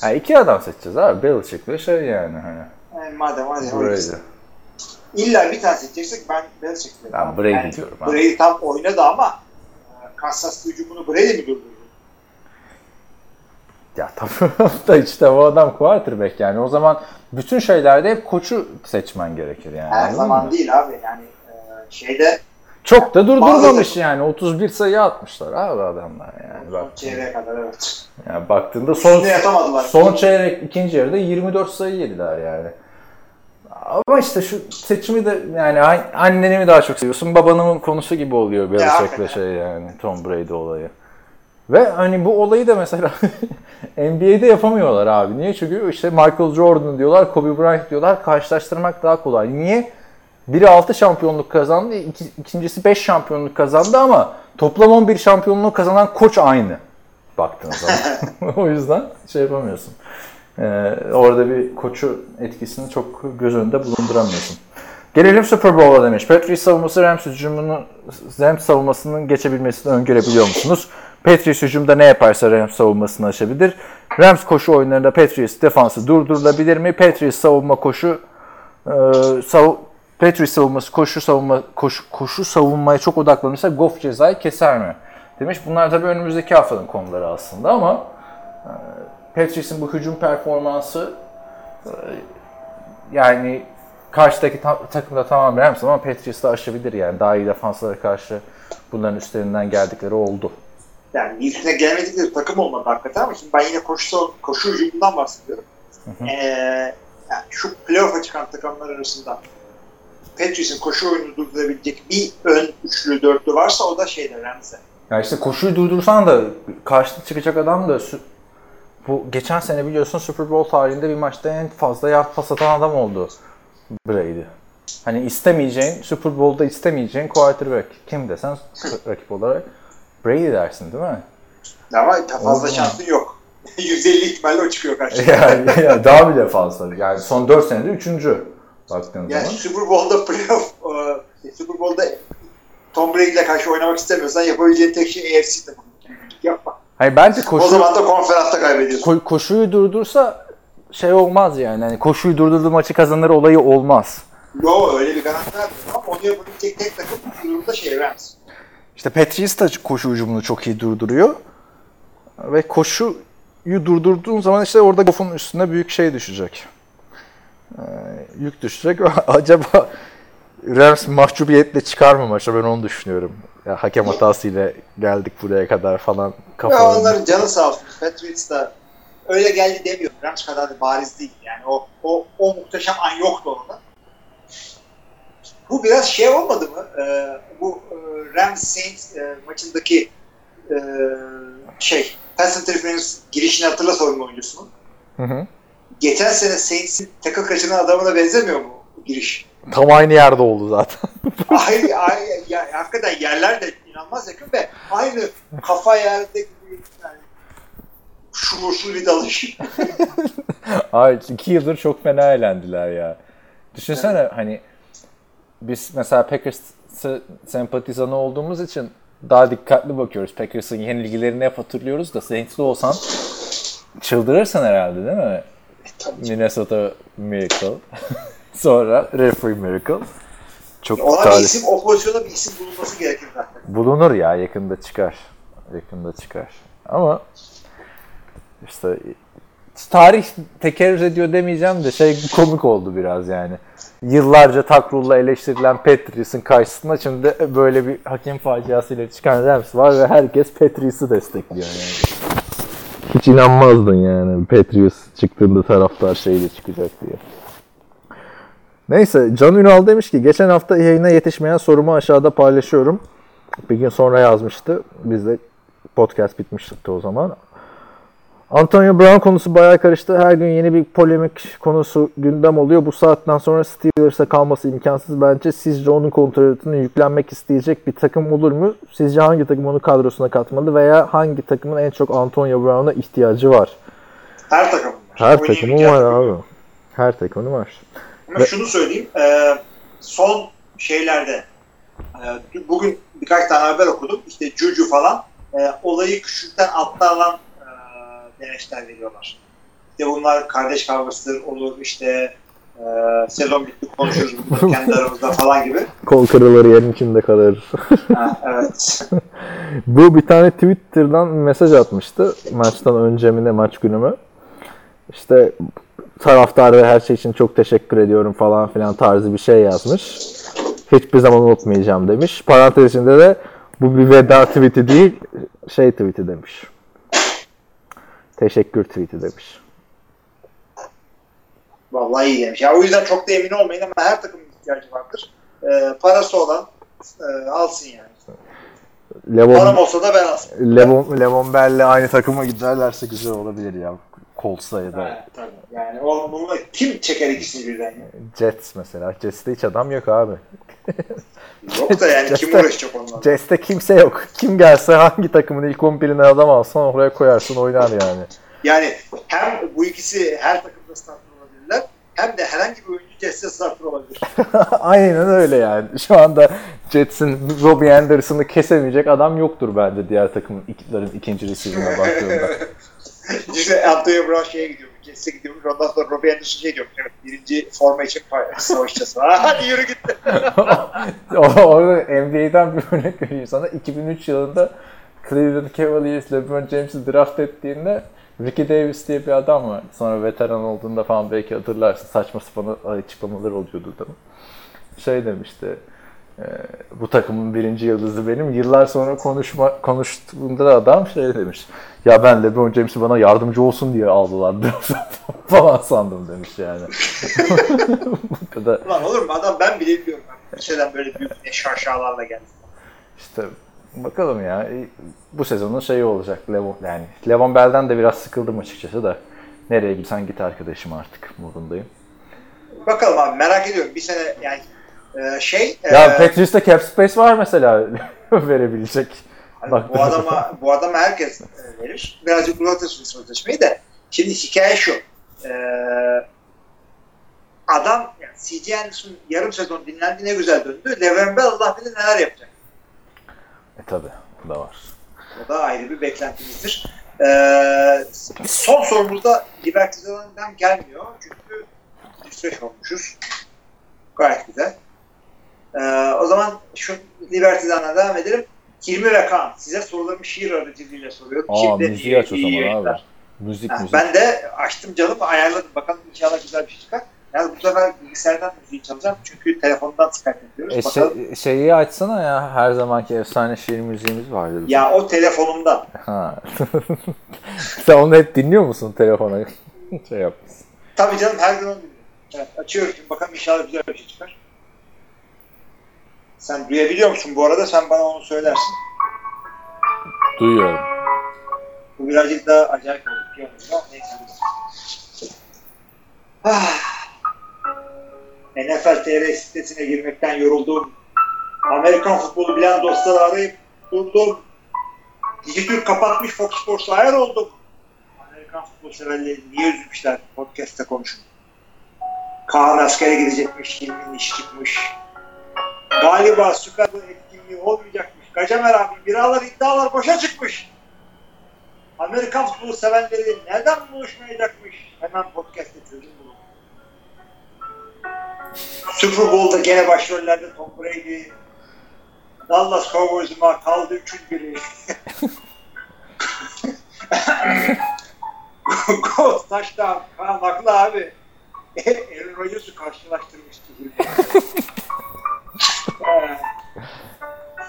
Ha, iki adam seçeceğiz abi. Belichick ve şey yani. Hani, Yani madem hadi Brady. İlla bir tane seçeceksek ben Belichick derim. Ben Brady diyorum abi. Brady tam oynadı ama e, Kansas hücumunu Brady mi durdurdu? Ya tabii da işte o adam quarterback yani. O zaman bütün şeylerde hep koçu seçmen gerekir yani. Her zaman mı? değil abi. Yani e, şeyde Çok da durdurmamış Bazı- yani. 31 sayı atmışlar abi adamlar yani. Bak, son çeyreğe kadar evet. yani baktığında son son çeyrek ikinci yarıda 24 sayı yediler yani. Ama işte şu seçimi de yani an- anneni mi daha çok seviyorsun, babanı mı konusu gibi oluyor Belichick'le şey yani Tom Brady olayı. Ve hani bu olayı da mesela NBA'de yapamıyorlar abi. Niye? Çünkü işte Michael Jordan diyorlar, Kobe Bryant diyorlar. Karşılaştırmak daha kolay. Niye? Biri 6 şampiyonluk kazandı, iki, ikincisi 5 şampiyonluk kazandı ama toplam 11 şampiyonluğu kazanan koç aynı baktığın zaman. o yüzden şey yapamıyorsun. Ee, orada bir koçu etkisini çok göz önünde bulunduramıyorsun. Gelelim Super Bowl'a demiş. Patriots savunması Rams hücumunu Rams savunmasının geçebilmesini öngörebiliyor musunuz? Patriots hücumda ne yaparsa Rams savunmasını aşabilir. Rams koşu oyunlarında Patriots defansı durdurulabilir mi? Patriots savunma koşu e, sav Patriots savunması koşu savunma koşu, koşu savunmaya çok odaklanırsa Goff cezayı keser mi? Demiş. Bunlar tabii önümüzdeki haftanın konuları aslında ama e, Patriots'ın bu hücum performansı e, yani karşıdaki ta- takımda tamam Rams ama Patriots'ı aşabilir yani. Daha iyi defanslara karşı bunların üstlerinden geldikleri oldu. Yani üstüne gelmedikleri takım olmadı hakikaten ama şimdi ben yine koşu, koşu hücumundan bahsediyorum. Ee, yani şu playoff'a çıkan takımlar arasında Patriots'ın koşu oyunu durdurabilecek bir ön üçlü dörtlü varsa o da şeyde Rams'e. Ya işte koşuyu durdursan da karşıda çıkacak adam da bu geçen sene biliyorsun Super Bowl tarihinde bir maçta en fazla yard pas atan adam oldu Brady. Hani istemeyeceğin, Super Bowl'da istemeyeceğin quarterback. Kim desen rakip olarak Brady dersin değil mi? Ama fazla şansın yok. 150 ihtimalle o çıkıyor karşıya. yani, yani daha bile fazla. Yani son 4 senede 3. baktığın Yani zaman. Super Bowl'da playoff, e, Super Bowl'da Tom Brady'le karşı oynamak istemiyorsan yapabileceğin tek şey AFC takımı. Yapma. Hayır bence O koşu, zaman da konferansta kaybediyorsun. ko- koşuyu durdursa şey olmaz yani. Hani koşuyu durdurduğu maçı kazanır olayı olmaz. Yo öyle bir garanti ama onu yapabilecek tek takım durumda şey Rams. İşte Patriots da koşu hücumunu çok iyi durduruyor. Ve koşuyu durdurduğun zaman işte orada Goff'un üstüne büyük şey düşecek. Ee, yük düşecek. Acaba Rams mahcubiyetle çıkar mı maça ben onu düşünüyorum. Ya, hakem hatasıyla geldik buraya kadar falan Ya kafalarında. onların canı sağ olsun. Patriots da öyle geldi demiyor. Rams kadar da bariz değil. Yani o, o, o muhteşem an yoktu orada. Bu biraz şey olmadı mı? Ee, bu e, Rams Saints e, maçındaki e, şey pass interference girişini hatırla savunma oyuncusunun. Hı hı. Geçen sene Saints'in takıl kaçıran adamına benzemiyor mu bu giriş? Tam aynı yerde oldu zaten. aynı, aynı ya, hakikaten yerler de inanılmaz yakın ve aynı kafa yerde yani şuursuz bir dalış. Ay iki yıldır çok fena eğlendiler ya. Düşünsene hani biz mesela Packers sempatizanı olduğumuz için daha dikkatli bakıyoruz. Packers'ın yenilgilerini hep hatırlıyoruz da Saints'li olsan çıldırırsın herhalde değil mi? Minnesota Miracle. Sonra Referee Miracle. Çok Ona bir talih- isim, o pozisyona bir isim bulunması gerekir zaten. Bulunur ya yakında çıkar. Yakında çıkar. Ama işte tarih tekerrür ediyor demeyeceğim de şey komik oldu biraz yani. Yıllarca takrulla eleştirilen Patriots'ın karşısında şimdi böyle bir hakem faciasıyla çıkan Rams var ve herkes Patriots'ı destekliyor yani. Hiç inanmazdın yani Patriots çıktığında taraftar şeyle çıkacak diye. Neyse Can Ünal demiş ki geçen hafta yayına yetişmeyen sorumu aşağıda paylaşıyorum. Bir gün sonra yazmıştı. Biz de podcast bitmişti o zaman. Antonio Brown konusu bayağı karıştı. Her gün yeni bir polemik konusu gündem oluyor. Bu saatten sonra Steelers'a kalması imkansız bence. Sizce onun kontratını yüklenmek isteyecek bir takım olur mu? Sizce hangi takım onu kadrosuna katmalı veya hangi takımın en çok Antonio Brown'a ihtiyacı var? Her takım. Her takımın var abi. Her takımın var. Ama şunu söyleyeyim. e, son şeylerde e, bugün birkaç tane haber okudum. İşte Juju falan e, olayı küçükten altlardan deneçler veriyorlar. İşte bunlar kardeş kavgası olur işte e, sezon bitti konuşuruz kendi aramızda falan gibi. Kol kırılır yerin içinde kalır. Ha, evet. Bu bir tane Twitter'dan mesaj atmıştı. Maçtan önce mi ne maç günü mü? İşte taraftar ve her şey için çok teşekkür ediyorum falan filan tarzı bir şey yazmış. Hiçbir zaman unutmayacağım demiş. Parantez içinde de bu bir veda tweet'i değil şey tweet'i demiş. Teşekkür tweet'i demiş. Vallahi iyi demiş. Ya o yüzden çok da emin olmayın ama her takımın ihtiyacı vardır. E, parası olan e, alsın yani. Levon, Param olsa da ben alsın. Levon, Levon Bell'le aynı takıma giderlerse güzel olabilir ya. Colts'a ya da Evet, tabii. Yani o, bunu kim çeker ikisini birden? Jets mesela. Jets'te hiç adam yok abi. Yok da yani kim Jets'te- uğraşacak onunla? Jets'te kimse yok. Kim gelse hangi takımın ilk 11'ine adam alsan oraya koyarsın oynar yani. Yani hem bu ikisi her takımda starter olabilirler hem de herhangi bir oyuncu Jets'te starter olabilir. Aynen öyle yani. Şu anda Jets'in Robbie Anderson'ı kesemeyecek adam yoktur bence diğer takımın iklerin ikinci receiver'ına baktığında. işte Antonio Brown şeye gidiyormuş. Jets'e gidiyormuş. Ondan sonra Robbie Anderson şey diyormuş. Evet, birinci forma için pa- savaşacağız. Ha, Hadi yürü git. orada NBA'den bir örnek vereyim sana. 2003 yılında Cleveland Cavaliers LeBron James'i draft ettiğinde Ricky Davis diye bir adam var. Sonra veteran olduğunda falan belki hatırlarsın. Saçma sapan açıklamalar oluyordu da. Şey demişti. E, bu takımın birinci yıldızı benim. Yıllar sonra konuşma konuştuğunda da adam şey demiş. Ya ben LeBron James'i bana yardımcı olsun diye aldılar falan sandım demiş yani. bu kadar Ulan olur mu? Adam ben bile biliyorum. Liseden böyle büyük şaşalarla geldi. İşte bakalım ya. Bu sezonun şeyi olacak. Levon, yani Levon Bell'den de biraz sıkıldım açıkçası da. Nereye gitsen git arkadaşım artık modundayım. Bakalım abi merak ediyorum. Bir sene yani e, şey Ya e, Patriots'ta cap space var mesela verebilecek. Hani bu adama bu adama herkes e, verir. Birazcık uzatırsın sözleşmeyi de. Şimdi hikaye şu. E, adam yani C.J. Anderson yarım sezon dinlendi ne güzel döndü. Le'Veon Bell Allah bilir neler yapacak. E tabi bu da var. O da ayrı bir beklentimizdir. E, son sorumuzda Libertados'dan gelmiyor. Çünkü 105 olmuşuz. Gayet güzel. E, o zaman şu Libertados'dan devam edelim. Hilmi ve Kaan size sorularımı şiir aracılığıyla soruyorum. Aa Şimdi müziği aç o zaman yayınlar. abi. Müzik Ha, müzik. ben de açtım canım ayarladım. Bakalım inşallah güzel bir şey çıkar. Yani bu sefer bilgisayardan müziği çalacağım. Çünkü telefondan Skype yapıyoruz. E, Bakalım. şey, şeyi açsana ya her zamanki efsane şiir müziğimiz vardı. bizim. Ya o telefonumda. Ha. Sen onu hep dinliyor musun telefona? şey yap. Tabii canım her gün onu dinliyorum. Evet, açıyorum bakalım inşallah güzel bir şey çıkar. Sen duyabiliyor musun bu arada? Sen bana onu söylersin. Duyuyorum. Bu birazcık daha acayip oldu. Piyanoda ama neyse. Ah. NFL TR sitesine girmekten yoruldum. Amerikan futbolu bilen dostları arayıp durdum. Dijitürk kapatmış Fox Sports'a ayar oldum. Amerikan futbol severleri niye üzülmüşler podcast'te konuşun. Kaan askere gidecekmiş, Hilmi'nin iş çıkmış. Galiba Süper'ın etkinliği olmayacakmış. Gacemer abi biralar iddialar boşa çıkmış. Amerikan futbolu sevenleri neden buluşmayacakmış? Hemen podcast'te çözüm bulun. Super Bowl'da gene başrollerde Tom Brady, Dallas Cowboys'uma kaldı üçün biri. Gol taştan Kaan haklı abi. Aaron Rodgers'ı karşılaştırmıştı.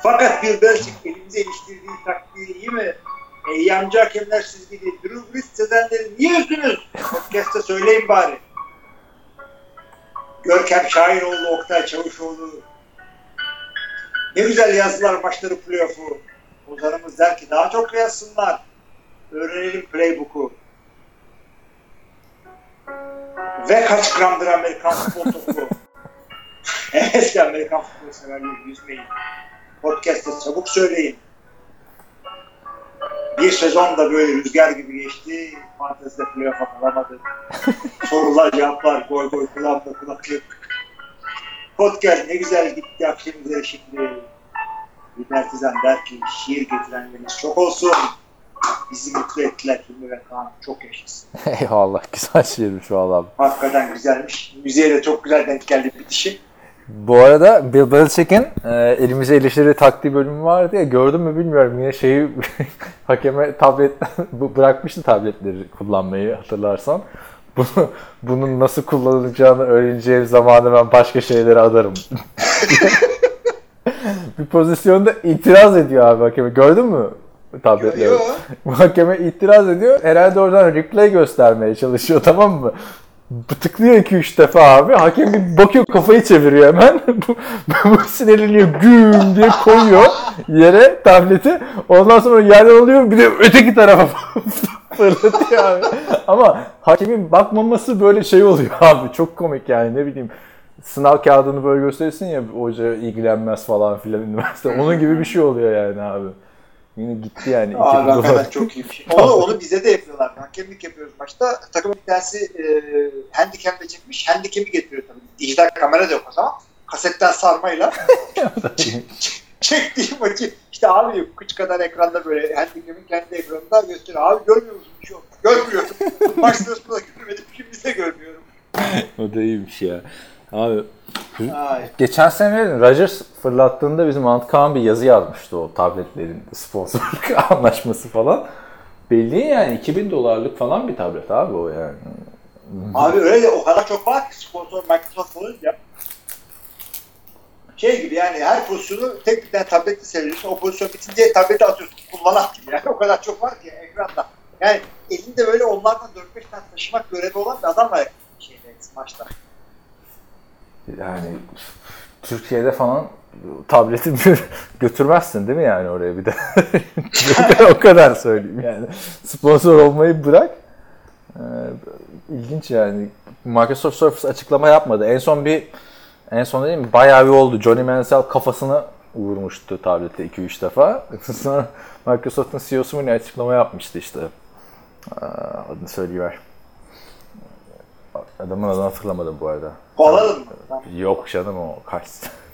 Fakat Bill Belichick elimize iliştirdiği taktiği iyi mi? Eyyamcı hakemler siz gibi Drew Brees sezenleri niye üzdünüz? Podcast'ta söyleyin bari. Görkem Şahiroğlu, Oktay Çavuşoğlu. Ne güzel yazdılar maçları playoff'u. Ozanımız der ki daha çok yazsınlar. Öğrenelim playbook'u. Ve kaç gramdır Amerikan futbol topu. Eski Amerikan futbol severleri yüzmeyin. Podcast'te çabuk söyleyin. Bir sezon da böyle rüzgar gibi geçti. Fantezide playoff'a kalamadı. Sorular, cevaplar, goy goy kulağımda kulaklık. Podcast ne güzel gitti akşam üzeri şimdi. Bir Mertizan der ki şiir getirenleriniz çok olsun. Bizi mutlu ettiler Hilmi ve Kaan. Çok yaşasın. Eyvallah güzel şiirmiş valla. Hakikaten güzelmiş. Müziğe de çok güzel denk geldi bitişi. Bu arada Bill Belichick'in e, elimize ilişkili taktiği bölümü vardı ya gördün mü bilmiyorum yine şeyi hakeme tablet bırakmıştı tabletleri kullanmayı hatırlarsan. Bunu, bunun nasıl kullanılacağını öğreneceğim zamanı ben başka şeylere adarım. bir pozisyonda itiraz ediyor abi hakeme. Gördün mü tabletleri? Yo, yo. Bu hakeme itiraz ediyor. Herhalde oradan replay göstermeye çalışıyor tamam mı? Bu tıklıyor 2-3 defa abi. Hakem bir bakıyor kafayı çeviriyor hemen. bu, bu sinirleniyor güm diye koyuyor yere tableti. Ondan sonra yerden alıyor bir de öteki tarafa fırlatıyor abi. Ama hakemin bakmaması böyle şey oluyor abi. Çok komik yani ne bileyim. Sınav kağıdını böyle gösterirsin ya hoca ilgilenmez falan filan üniversite. Onun gibi bir şey oluyor yani abi. Yine gitti yani. Abi hakikaten çok iyi şey. Onu, onu bize de yapıyorlar. Hakemlik yapıyoruz maçta. Takım bir tanesi e, handicam'de çekmiş. Handicam'i getiriyor tabii. Dijital kamera da yok o zaman. Kasetten sarmayla çektiği maçı işte abi kıç kadar ekranda böyle handicam'in kendi ekranında gösteriyor. Abi görmüyor musun? Bir şey yok. Görmüyorum. Maç sırasında da görmedim. Şimdi de görmüyorum. o da iyiymiş ya. Abi Ay. Geçen sene Rogers fırlattığında bizim Antkan bir yazı yazmıştı o tabletlerin sponsorluk anlaşması falan. Belli yani 2000 dolarlık falan bir tablet abi o yani. Abi öyle de o kadar çok var ki sponsor Microsoft olunca. Şey gibi yani her pozisyonu tek bir tane tabletle seviyorsun. O pozisyon bitince tableti atıyorsun. Kullanak gibi yani. O kadar çok var ki ekranda. Yani elinde böyle onlardan 4-5 tane taşımak görevi olan bir adam var şeyde maçta. Yani Türkiye'de falan tableti götürmezsin değil mi yani oraya bir de? o kadar söyleyeyim yani. Sponsor olmayı bırak. Ee, ilginç yani. Microsoft Surface açıklama yapmadı. En son bir en son değil mi? Bayağı bir oldu. Johnny Manziel kafasını vurmuştu tablete 2-3 defa. Sonra Microsoft'un CEO'su mu ne açıklama yapmıştı işte. Aa, adını söyleyiver. Adamın adını hatırlamadım bu arada. Kovaladın mı? Yok canım o kaç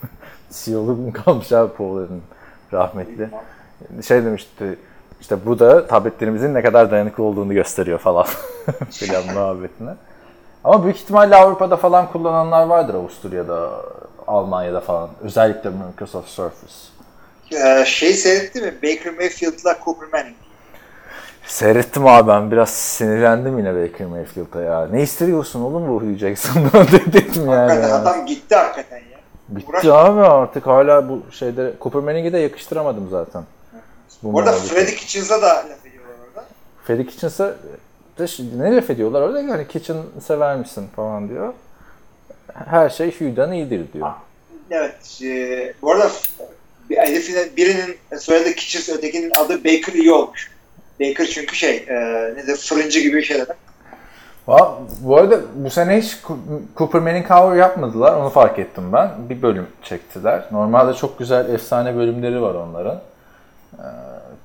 CEO'luk mu kalmış abi Paul'un rahmetli. Şey demişti işte bu da tabletlerimizin ne kadar dayanıklı olduğunu gösteriyor falan filan muhabbetine. Ama büyük ihtimalle Avrupa'da falan kullananlar vardır Avusturya'da, Almanya'da falan. Özellikle Microsoft Surface. Ee, şey seyretti mi? Baker Mayfield'la Cooper Manning. Seyrettim abi ben biraz sinirlendim yine Baker Mayfield'a ya. Ne istiyorsun oğlum bu Hugh Jackson'dan dedim yani. Hakikaten ya. adam gitti hakikaten ya. Bitti Uğraş- abi artık hala bu şeyde Cooper Manning'i de yakıştıramadım zaten. Bu Bu arada. Freddy Kitchens'a da laf ediyorlar orada. Freddy Kitchens'a ne laf ediyorlar orada yani Kitchen sever misin falan diyor. Her şey Hugh'dan iyidir diyor. Evet. E, bu arada bir birinin soyadı Kitchens, ötekinin adı Baker iyi olmuş. Baker çünkü şey, e, ne de fırıncı gibi bir şey demek. Va- Bu arada bu sene hiç Cooper Manning cover yapmadılar. Onu fark ettim ben. Bir bölüm çektiler. Normalde çok güzel efsane bölümleri var onların. Ee,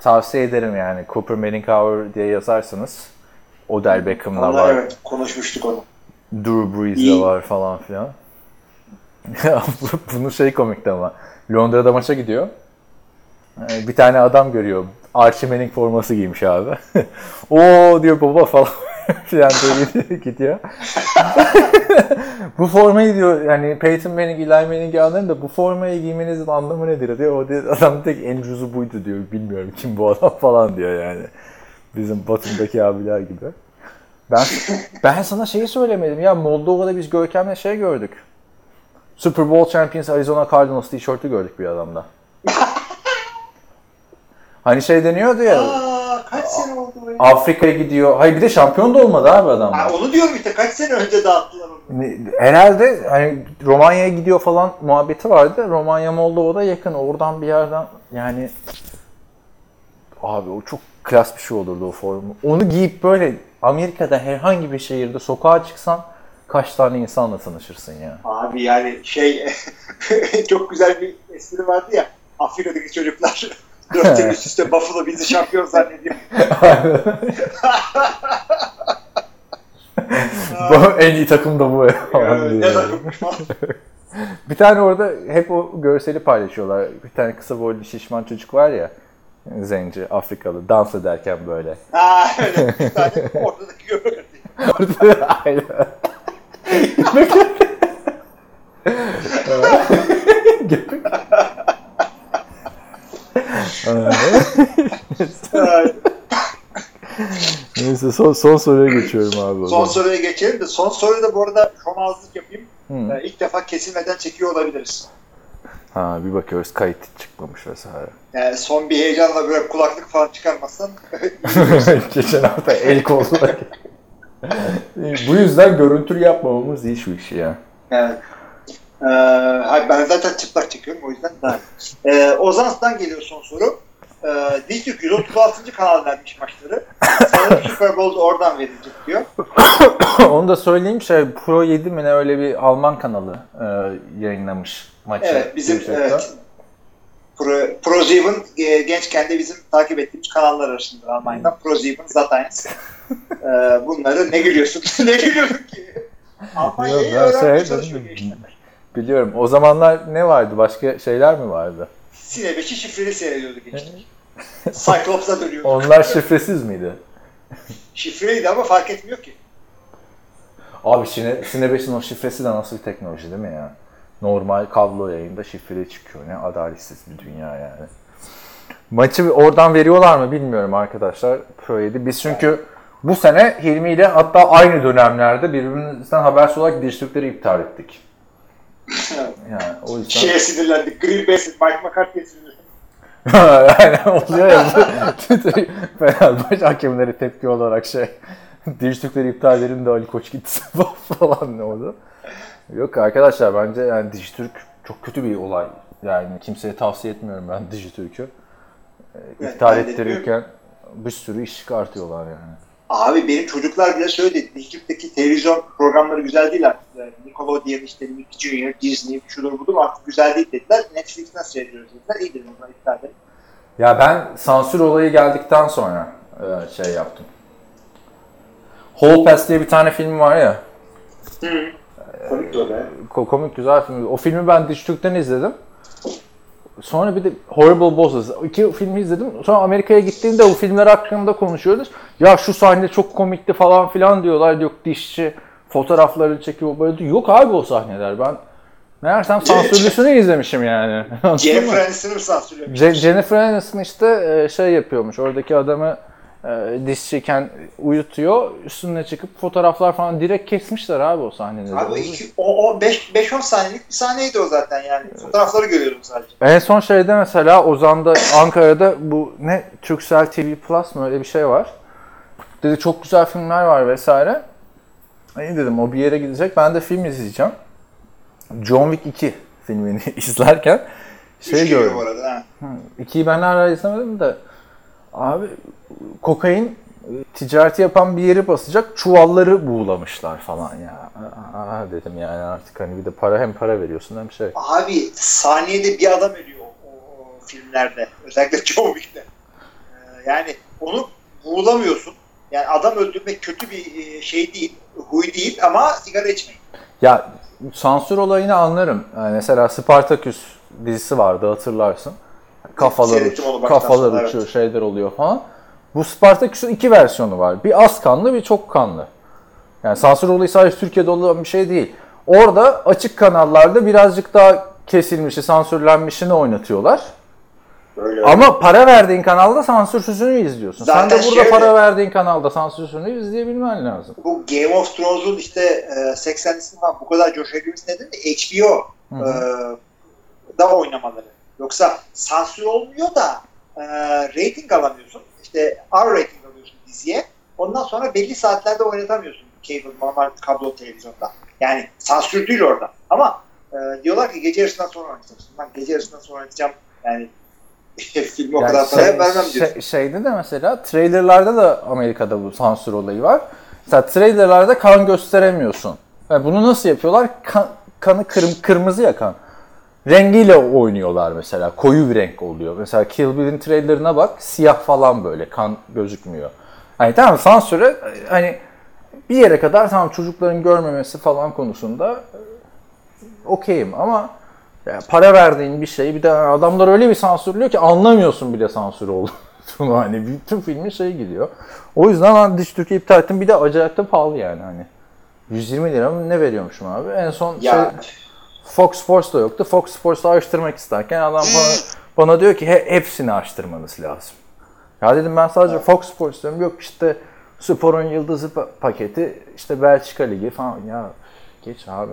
tavsiye ederim yani. Cooper Manning cover diye yazarsanız Odell Beckham'la Onlar var. evet konuşmuştuk onu. Drew Brees de İyi. var falan filan. Ya bu- Bunun şey komikti ama. Londra'da maça gidiyor. Ee, Bir tane adam görüyor. Archie Manning forması giymiş abi. o diyor baba falan filan diye gidiyor. bu formayı diyor yani Peyton Manning, Eli Manning'i anlarım da bu formayı giymenizin anlamı nedir diyor. O diyor, adam tek en ucuzu buydu diyor. Bilmiyorum kim bu adam falan diyor yani. Bizim Batum'daki abiler gibi. Ben ben sana şeyi söylemedim ya Moldova'da biz Görkem'le şey gördük. Super Bowl Champions Arizona Cardinals tişörtü gördük bir adamda. Hani şey deniyordu ya Aa, kaç sene oldu ya? Afrika'ya gidiyor. Hayır bir de şampiyon da olmadı abi adam. Ha, onu diyorum işte kaç sene önce dağıttılar onu. Herhalde hani Romanya'ya gidiyor falan muhabbeti vardı. Romanya Moldova'da yakın. Oradan bir yerden yani abi o çok klas bir şey olurdu o formu. Onu giyip böyle Amerika'da herhangi bir şehirde sokağa çıksan kaç tane insanla tanışırsın ya. Abi yani şey çok güzel bir espri vardı ya Afrika'daki çocuklar dört sene üst üste Buffalo bizi şampiyon zannediyor. bu en iyi takım da bu. Bir tane orada hep o görseli paylaşıyorlar. Bir tane kısa boylu şişman çocuk var ya. Zenci, Afrikalı. Dans ederken böyle. Ha öyle bir tane ortadaki göbek Aynen. atıyor. Neyse son, son soruya geçiyorum abi Son soruya geçelim de son soruyu da bu arada şomazlık yapayım. Hı. Ee, İlk defa kesilmeden çekiyor olabiliriz. Ha bir bakıyoruz kayıt çıkmamış vesaire. Yani son bir heyecanla böyle kulaklık falan çıkarmazsan Geçen hafta el kollar. Bu yüzden görüntülü yapmamamız iyi şu işi ya. Evet. Ee, hayır, ben zaten çıplak çekiyorum o yüzden daha. Ee, Ozans'tan geliyor son soru. Ee, Dijitürk 136. kanal vermiş maçları. Sanırım Super Bowl oradan verilecek diyor. Onu da söyleyeyim şey Pro 7 mi ne öyle bir Alman kanalı e, yayınlamış maçı. Evet bizim evet. Pro, ProSieben e, gençken de bizim takip ettiğimiz kanallar arasında Almanya'dan. ProSieben, Sat1. Ee, bunları ne gülüyorsun? ne gülüyorsun ki? Almanya'yı öğrenmeye çalışıyor gençler. Biliyorum. O zamanlar ne vardı? Başka şeyler mi vardı? Sine 5'i şifreli seyrediyordu gençler. Cyclops'a dönüyordu. Onlar şifresiz miydi? Şifreliydi ama fark etmiyor ki. Abi Sine, Sine 5'in o şifresi de nasıl bir teknoloji değil mi ya? Normal kablo yayında şifreli çıkıyor. Ne adaletsiz bir dünya yani. Maçı oradan veriyorlar mı bilmiyorum arkadaşlar. Pro 7. Biz çünkü bu sene Hilmi ile hatta aynı dönemlerde birbirimizden habersiz olarak Dijitürkleri iptal ettik. Yani o yüzden... Şeye sinirlendik. Green Bay'sin. Mike McCarthy'ye sinirlendik. yani oluyor ya. Fenerbahçe hakemleri tepki olarak şey. Dijitürkleri iptal edelim de Ali Koç gitsin falan ne oldu? Yok arkadaşlar bence yani Dijitürk çok kötü bir olay. Yani kimseye tavsiye etmiyorum ben Dijitürk'ü. Evet, İptal de ettirirken bir sürü iş çıkartıyorlar yani. Abi benim çocuklar bile söyledi. Dijitürk'teki televizyon programları güzel değil artık. Yani Nickelodeon, işte Nick Junior, Disney, şudur budur artık güzel değil dediler. Netflix'ten seyrediyoruz dediler. İyi dedim ona iptal edelim. Ya ben sansür olayı geldikten sonra e, şey yaptım. Hall Pass diye bir tane film var ya. Komik de o komik güzel film. O filmi ben Dijitürk'ten izledim. Sonra bir de Horrible Bosses. İki filmi izledim. Sonra Amerika'ya gittiğimde o filmler hakkında konuşuyoruz. Ya şu sahne çok komikti falan filan diyorlar. Yok dişçi fotoğrafları çekiyor böyle. Yok abi o sahneler. Ben meğersem sansürlüsünü izlemişim yani. Jennifer Aniston'ı mı sansürlüyor? Je- Jennifer Aniston işte e, şey yapıyormuş. Oradaki adamı e, dişçiyken uyutuyor. Üstüne çıkıp fotoğraflar falan direkt kesmişler abi o sahneleri. Abi iki, o, o 5-10 saniyelik bir sahneydi o zaten yani. Fotoğrafları görüyorum sadece. En son şeyde mesela Ozan'da Ankara'da bu ne Turkcell TV Plus mı öyle bir şey var. Dedi çok güzel filmler var vesaire. İyi dedim o bir yere gidecek. Ben de film izleyeceğim. John Wick 2 filmini izlerken şey gördüm. bu arada. Ha. İkiyi ben hala izlemedim de abi kokain e, ticareti yapan bir yeri basacak çuvalları buğulamışlar falan ya. Aa, dedim yani artık hani bir de para hem para veriyorsun hem şey. Abi saniyede bir adam ölüyor o, o- filmlerde. Özellikle John Wick'te. Ee, yani onu buğulamıyorsun. Yani adam öldürmek kötü bir e, şey değil, huy değil ama sigara içmeyin. Ya sansür olayını anlarım. Yani mesela Spartaküs dizisi vardı hatırlarsın. Kafalar, onu baştan kafalar sona, uçuyor, şeyler oluyor falan. Bu Spartaküs'ün iki versiyonu var. Bir az kanlı, bir çok kanlı. Yani sansür olayı sadece Türkiye'de olan bir şey değil. Orada açık kanallarda birazcık daha kesilmişi, sansürlenmişini oynatıyorlar. Böyle Ama para verdiğin kanalda sansürsüzünü izliyorsun. Sen Zaten de burada şöyle- para verdiğin kanalda sansürsüzünü izleyebilmen lazım. bu Game of Thrones'un işte e, 80'lisinin falan bu kadar coşabilmesi nedeni de HBO e, da oynamaları. Yoksa sansür olmuyor da e, rating alamıyorsun. İşte R rating alıyorsun diziye. Ondan sonra belli saatlerde oynatamıyorsun cable normal kablo televizyonda. Yani sansür değil orada. Ama e, diyorlar ki gece yarısından sonra oynatacaksın. Ben gece yarısından sonra oynatacağım. Yani filmi o Yani kadar şey- paraya vermem diyorsun. şey- şeyde de mesela trailerlarda da Amerika'da bu sansür olayı var. Mesela trailerlarda kan gösteremiyorsun. Yani bunu nasıl yapıyorlar? Kan, kanı kırm, kırmızı ya kan. Rengiyle oynuyorlar mesela. Koyu bir renk oluyor. Mesela Kill Bill'in trailerına bak. Siyah falan böyle. Kan gözükmüyor. Hani tamam sansüre hani bir yere kadar tamam çocukların görmemesi falan konusunda e, okeyim ama ya para verdiğin bir şeyi bir de adamlar öyle bir sansürlüyor ki anlamıyorsun bile sansür olduğunu. hani bütün filmin şeyi gidiyor. O yüzden ben Diş Türkiye iptal ettim. Bir de acayip de pahalı yani hani. 120 lira mı ne veriyormuşum abi? En son Ya şey, Fox Sports da yoktu. Fox Sports'u açtırmak isterken adam bana, bana diyor ki "He- hepsini açtırmanız lazım. Ya dedim ben sadece Fox Sports diyorum. Yok işte Spor'un yıldızı pa- paketi işte Belçika Ligi falan. Ya geç abi.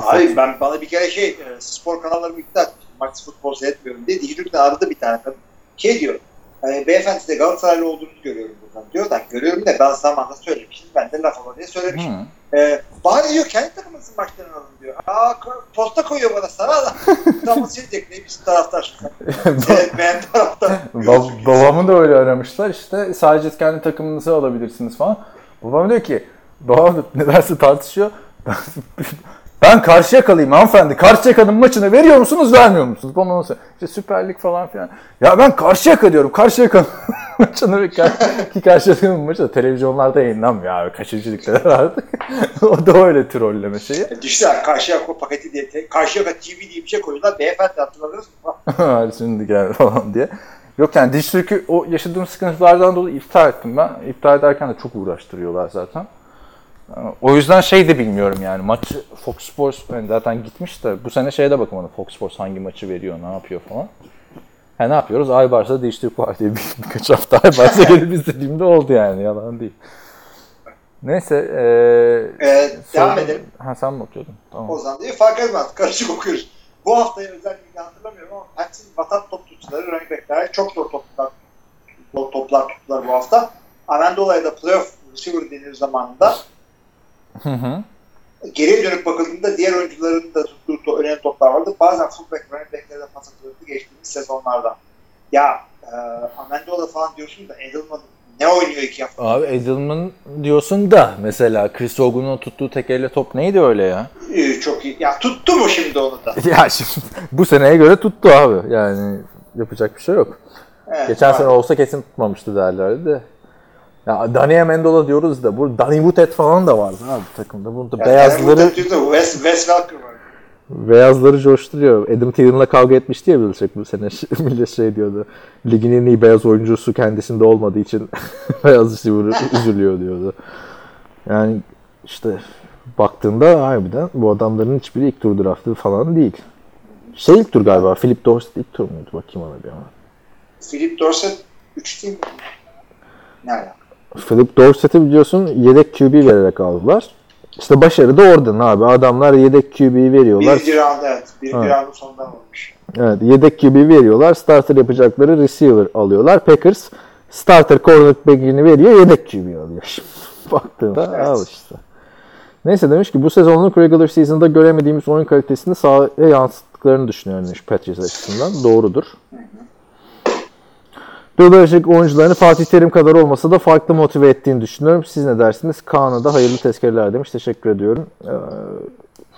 Abi ben bana bir kere şey e, spor kanallarımı iptal etmiştim. Max futbol seyretmiyorum diye. Dijitürk'ten aradı bir tane kadın. Şey diyor. E, beyefendi size Galatasaraylı olduğunuzu görüyorum buradan. Diyor da görüyorum da ben zamanında söylemişim. Ben de laf olur diye söylemişim. Hı. E, bari diyor kendi takımınızın maçlarını alın diyor. Aa posta koyuyor bana sana da. Tamam silecek ne biz taraftar. Seyretmeyen taraftar. Ba- babamı da öyle aramışlar işte sadece kendi takımınızı alabilirsiniz falan. Babam diyor ki babam nedense tartışıyor. Ben, ben Karşıyaka'lıyım hanımefendi. Karşıyaka'nın maçını veriyor musunuz vermiyor musunuz? Bana söyle. İşte Süper Lig falan filan. Ya ben Karşıyaka diyorum. Karşıyaka'nın maçını ve kar- ki Karşıyaka'nın maçı da televizyonlarda yayınlanmıyor abi. Kaçıncı ligdeler artık. o da öyle trolleme şeyi. E, Düşünsene Karşıyaka paketi diye, te- Karşıyaka TV diye bir şey koyuyorlar. Beyefendi hatırladınız mı? Şimdi gel falan diye. Yok yani diş Türk'ü o yaşadığım sıkıntılardan dolayı iptal ettim ben. İptal ederken de çok uğraştırıyorlar zaten. O yüzden şey de bilmiyorum yani maçı Fox Sports yani zaten gitmiş de bu sene şeye de bakamadım Fox Sports hangi maçı veriyor ne yapıyor falan. Ha ne yapıyoruz? Aybars'ta diş Türk var diye bir, birkaç hafta Aybars'a gelip izlediğimde oldu yani yalan değil. Neyse. Ee, Ee, devam edelim. Ha sen mi okuyordun? Tamam. Ozan diye fark etmez. Karışık okuyoruz. Bu haftayı özellikle hatırlamıyorum ama Pensin Batat top tutuşları running backler çok zor toplar, top, toplar tuttular bu hafta. Amendola'ya da playoff receiver denir zamanında. Hı hı. Geriye dönüp bakıldığında diğer oyuncuların da tuttuğu önemli toplar vardı. Bazen fullback, running back'lere de pas atılırdı geçtiğimiz sezonlarda. Ya e, Amendola falan diyorsun da Edelman ne oynuyor iki hafta? Abi Edelman diyorsun da mesela Chris Hogan'ın tuttuğu tek elle top neydi öyle ya? Ee, çok iyi. Ya tuttu mu şimdi onu da? ya şimdi bu seneye göre tuttu abi. Yani yapacak bir şey yok. Evet, Geçen var. sene olsa kesin tutmamıştı derlerdi de. Ya Dani Amendola diyoruz da bu Danny Woodhead falan da vardı abi takımda. Yani beyazları yani da- Wes, Wes Welker var. beyazları coşturuyor. Adam Thielen'la kavga etmişti ya Belichick bu sene. Millet şey diyordu. Ligin en iyi beyaz oyuncusu kendisinde olmadığı için beyaz receiver üzülüyor diyordu. Yani işte baktığında harbiden bu adamların hiçbiri ilk tur draftı falan değil. Şey ilk tur galiba. Philip Dorsett ilk tur muydu? Bakayım ona bir ama. Philip Dorsett 3 değil mi? Ne alaka? Philip Dorsett'i biliyorsun yedek QB vererek aldılar. İşte başarı da oradan abi. Adamlar yedek QB'yi veriyorlar. Birinci round evet. Birinci Ha. roundun sonundan olmuş. Evet, yedek QB veriyorlar. Starter yapacakları receiver alıyorlar. Packers starter cornerback'ini veriyor. Yedek QB alıyor. Baktığında Evet. al işte. Neyse demiş ki bu sezonluk regular season'da göremediğimiz oyun kalitesini sahaya yansıttıklarını düşünüyorum demiş Patriots açısından. Doğrudur. Belichick oyuncularını Fatih Terim kadar olmasa da farklı motive ettiğini düşünüyorum. Siz ne dersiniz? Kaan'a da hayırlı tezkereler demiş. Teşekkür ediyorum. Ee,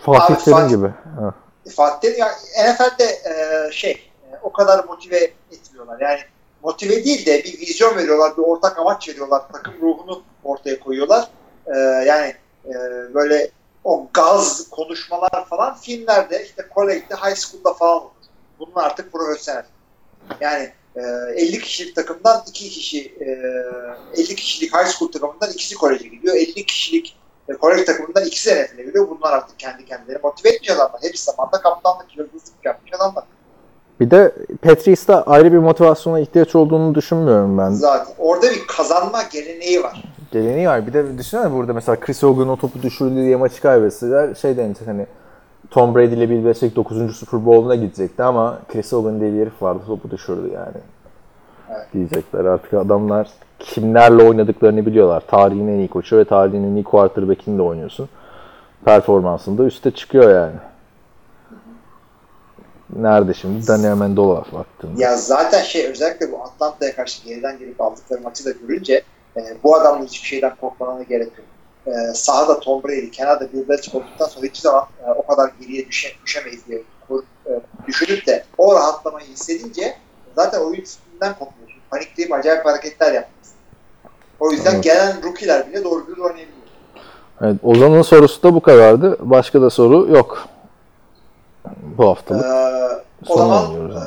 Fatih Abi, Terim Fatih- gibi. Ha. Fatih ya NFL'de e, şey e, o kadar motive etmiyorlar. Yani motive değil de bir vizyon veriyorlar, bir ortak amaç veriyorlar, takım ruhunu ortaya koyuyorlar. Ee, yani e, böyle o gaz konuşmalar falan filmlerde işte college'de, high school'da falan olur. Bunun artık profesyonel. Yani e, 50 kişilik takımdan 2 kişi e, 50 kişilik high school takımından ikisi koleje gidiyor. 50 kişilik e, kolej takımından ikisi NFL'e gidiyor. Bunlar artık kendi kendileri motive etmiş adamlar. Hepsi zamanda kaptanlık, yıldızlık yapmış adamlar. Bir de Patrice'de ayrı bir motivasyona ihtiyaç olduğunu düşünmüyorum ben. Zaten orada bir kazanma geleneği var. Geleneği var. Bir de düşünsene burada mesela Chris Hogan o topu düşürdü diye maçı kaybetseler şey denecek hani Tom Brady ile Bill Belichick 9. Super Bowl'una gidecekti ama Chris Hogan diye bir herif vardı topu düşürdü yani. Evet. Diyecekler artık adamlar kimlerle oynadıklarını biliyorlar. Tarihin en iyi koçu ve tarihin en iyi quarterback'ini de oynuyorsun. Performansında üste çıkıyor yani. Nerede şimdi? Daniel Amendola baktığında. Ya zaten şey özellikle bu Atlanta'ya karşı geriden gelip aldıkları maçı da görünce e, bu adamın hiçbir şeyden korkmalarına gerek yok. E, sahada Tom Brady, kenarda Bill Belichick olduktan sonra hiçbir zaman e, o kadar geriye düşe, düşemeyiz diye kur- e, düşünüp de o rahatlamayı hissedince zaten oyun üstünden korkmuyorsun. Panikleyip acayip hareketler yapıyorsun. O yüzden Evet. gelen rookie'ler bile doğru düz oynayabiliyor. Evet, Ozan'ın sorusu da bu kadardı. Başka da soru yok. Bu haftalık. Ee, o zaman e,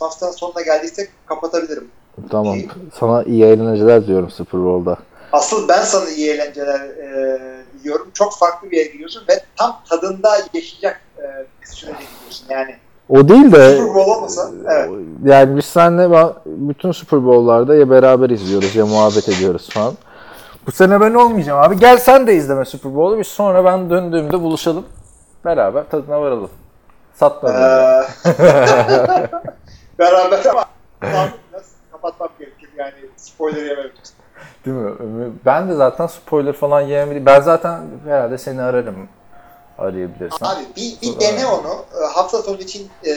haftanın sonuna geldiysek kapatabilirim. Tamam. iyi. Sana iyi eğlenceler diyorum Super Bowl'da. Asıl ben sana iyi eğlenceler e, diliyorum. Çok farklı bir yere gidiyorsun ve tam tadında yaşayacak e, bir sürece gidiyorsun. Yani O değil de Super Bowl olmasa evet. yani biz seninle bütün Super Bowl'larda ya beraber izliyoruz ya muhabbet ediyoruz falan. Bu sene ben olmayacağım abi. Gel sen de izleme Super Bowl'u. Biz sonra ben döndüğümde buluşalım. Beraber tadına varalım. Satma. Ee, beraber ama kapatmam gerekir yani spoiler yememek için. Değil mi? Ben de zaten spoiler falan yemedim. Ben zaten herhalde seni ararım. Arayabilirsen. Abi bir, bir dene onu. E, Hafta sonu için e,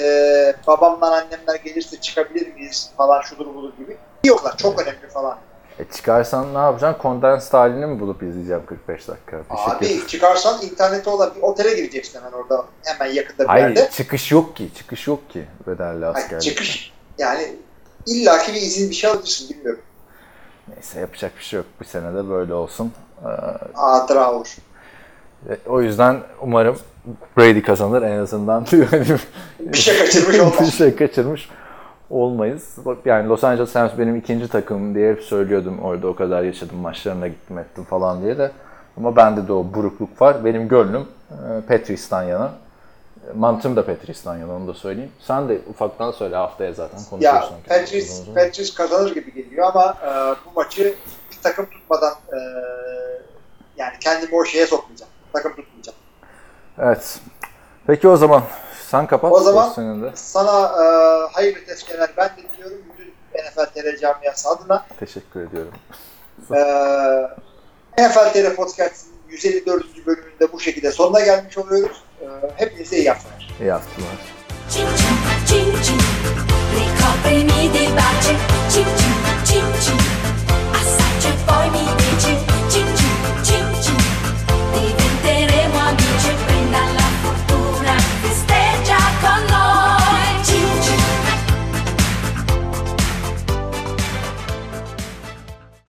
babamlar annemler gelirse çıkabilir miyiz falan şudur budur gibi. Yoklar çok önemli falan. E çıkarsan ne yapacaksın? Condensed halini mi bulup izleyeceğim 45 dakika? Şekilde. Abi çıkarsan internete olan bir otele gireceksin hemen orada hemen yakında bir Hayır yerde. çıkış yok ki. Çıkış yok ki bedelli Hayır, askerlik. çıkış yani illaki bir izin bir şey alırsın bilmiyorum. Neyse yapacak bir şey yok. Bu sene de böyle olsun. Ee, Hatıra olur. e, o yüzden umarım Brady kazanır en azından. Bir şey kaçırmış olmaz. bir şey kaçırmış olmayız. Yani Los Angeles Rams benim ikinci takımım diye hep söylüyordum. Orada o kadar yaşadım, maçlarına gittim ettim falan diye de. Ama bende de o burukluk var. Benim gönlüm e, Patrice'den yana. Mantığım da Patrice'den yana onu da söyleyeyim. Sen de ufaktan söyle haftaya zaten Ya konuşursun. Patrice, Patrice kazanır gibi geliyor ama e, bu maçı bir takım tutmadan e, yani kendimi o şeye sokmayacağım. Takım tutmayacağım. Evet. Peki o zaman sen kapat. O zaman- senin de. Sana e, hayırlı tezkereler ben de diliyorum. Bütün NFL TR camiası adına. Teşekkür ediyorum. E, NFL TR Podcast'ın 154. bölümünde bu şekilde sonuna gelmiş oluyoruz hepinize iyi haftalar. İyi haftalar. Çin çin çin baci Cin cin cin cin Assaggia e poi mi